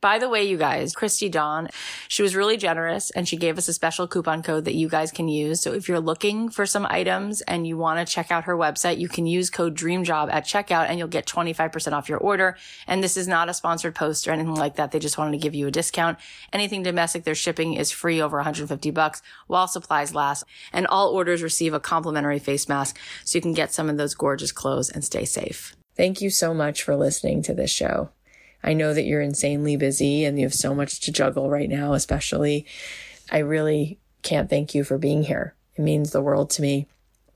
By the way, you guys, Christy Dawn, she was really generous and she gave us a special coupon code that you guys can use. So if you're looking for some items and you want to check out her website, you can use code DREAMJOB at checkout and you'll get 25% off your order. And this is not a sponsored post or anything like that. They just wanted to give you a discount. Anything domestic, their shipping is free over 150 bucks while supplies last. And all orders receive a complimentary face mask so you can get some of those gorgeous clothes and stay safe. Thank you so much for listening to this show. I know that you're insanely busy and you have so much to juggle right now, especially. I really can't thank you for being here. It means the world to me.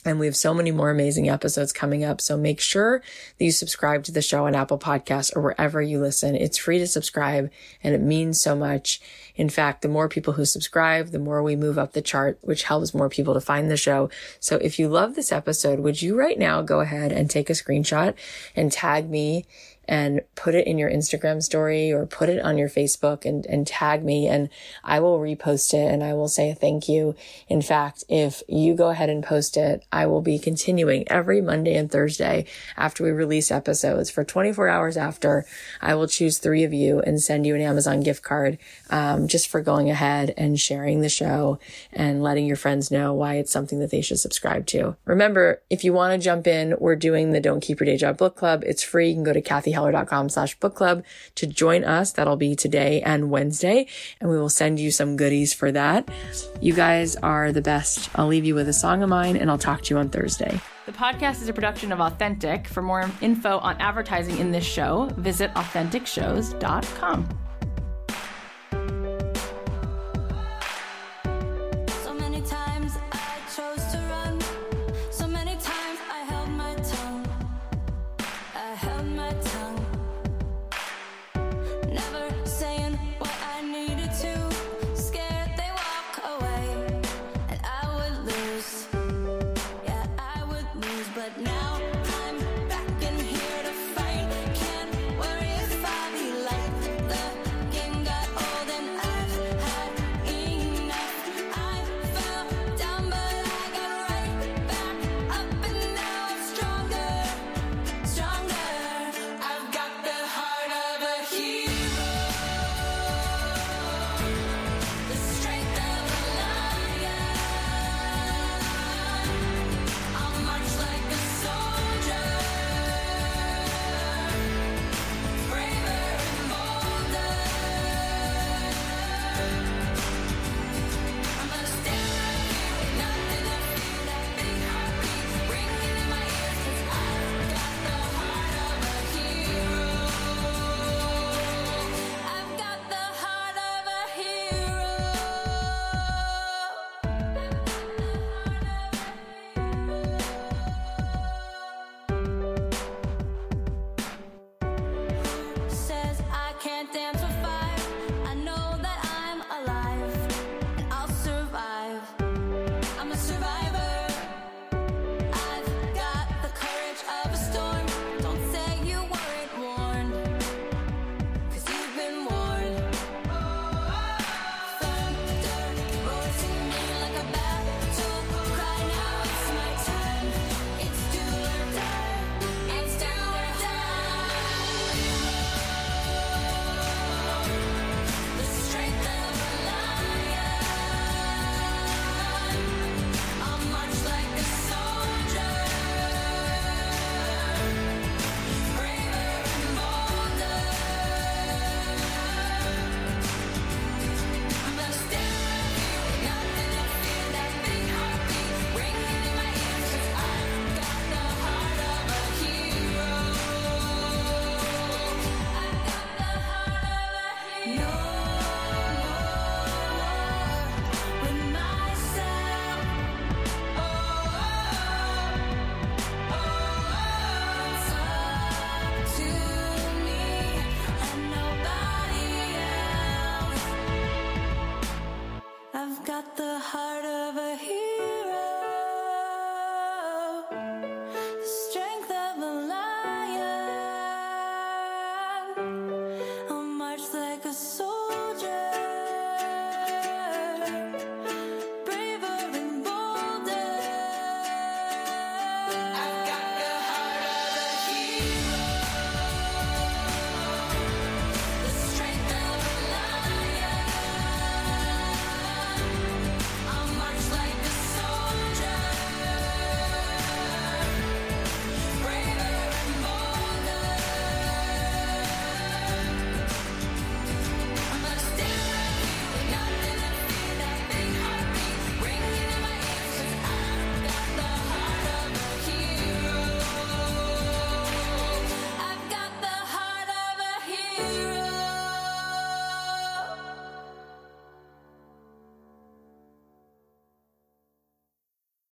And we have so many more amazing episodes coming up. So make sure that you subscribe to the show on Apple Podcasts or wherever you listen. It's free to subscribe and it means so much. In fact, the more people who subscribe, the more we move up the chart, which helps more people to find the show. So if you love this episode, would you right now go ahead and take a screenshot and tag me and put it in your Instagram story or put it on your Facebook and, and tag me and I will repost it and I will say thank you. In fact, if you go ahead and post it, I will be continuing every Monday and Thursday after we release episodes for 24 hours after. I will choose three of you and send you an Amazon gift card um, just for going ahead and sharing the show and letting your friends know why it's something that they should subscribe to. Remember, if you want to jump in, we're doing the Don't Keep Your Day Job book club. It's free. You can go to cathyheller.com slash book club to join us. That'll be today and Wednesday, and we will send you some goodies for that. You guys are the best. I'll leave you with a song of mine and I'll talk to you on Thursday. The podcast is a production of Authentic. For more info on advertising in this show, visit AuthenticShows.com.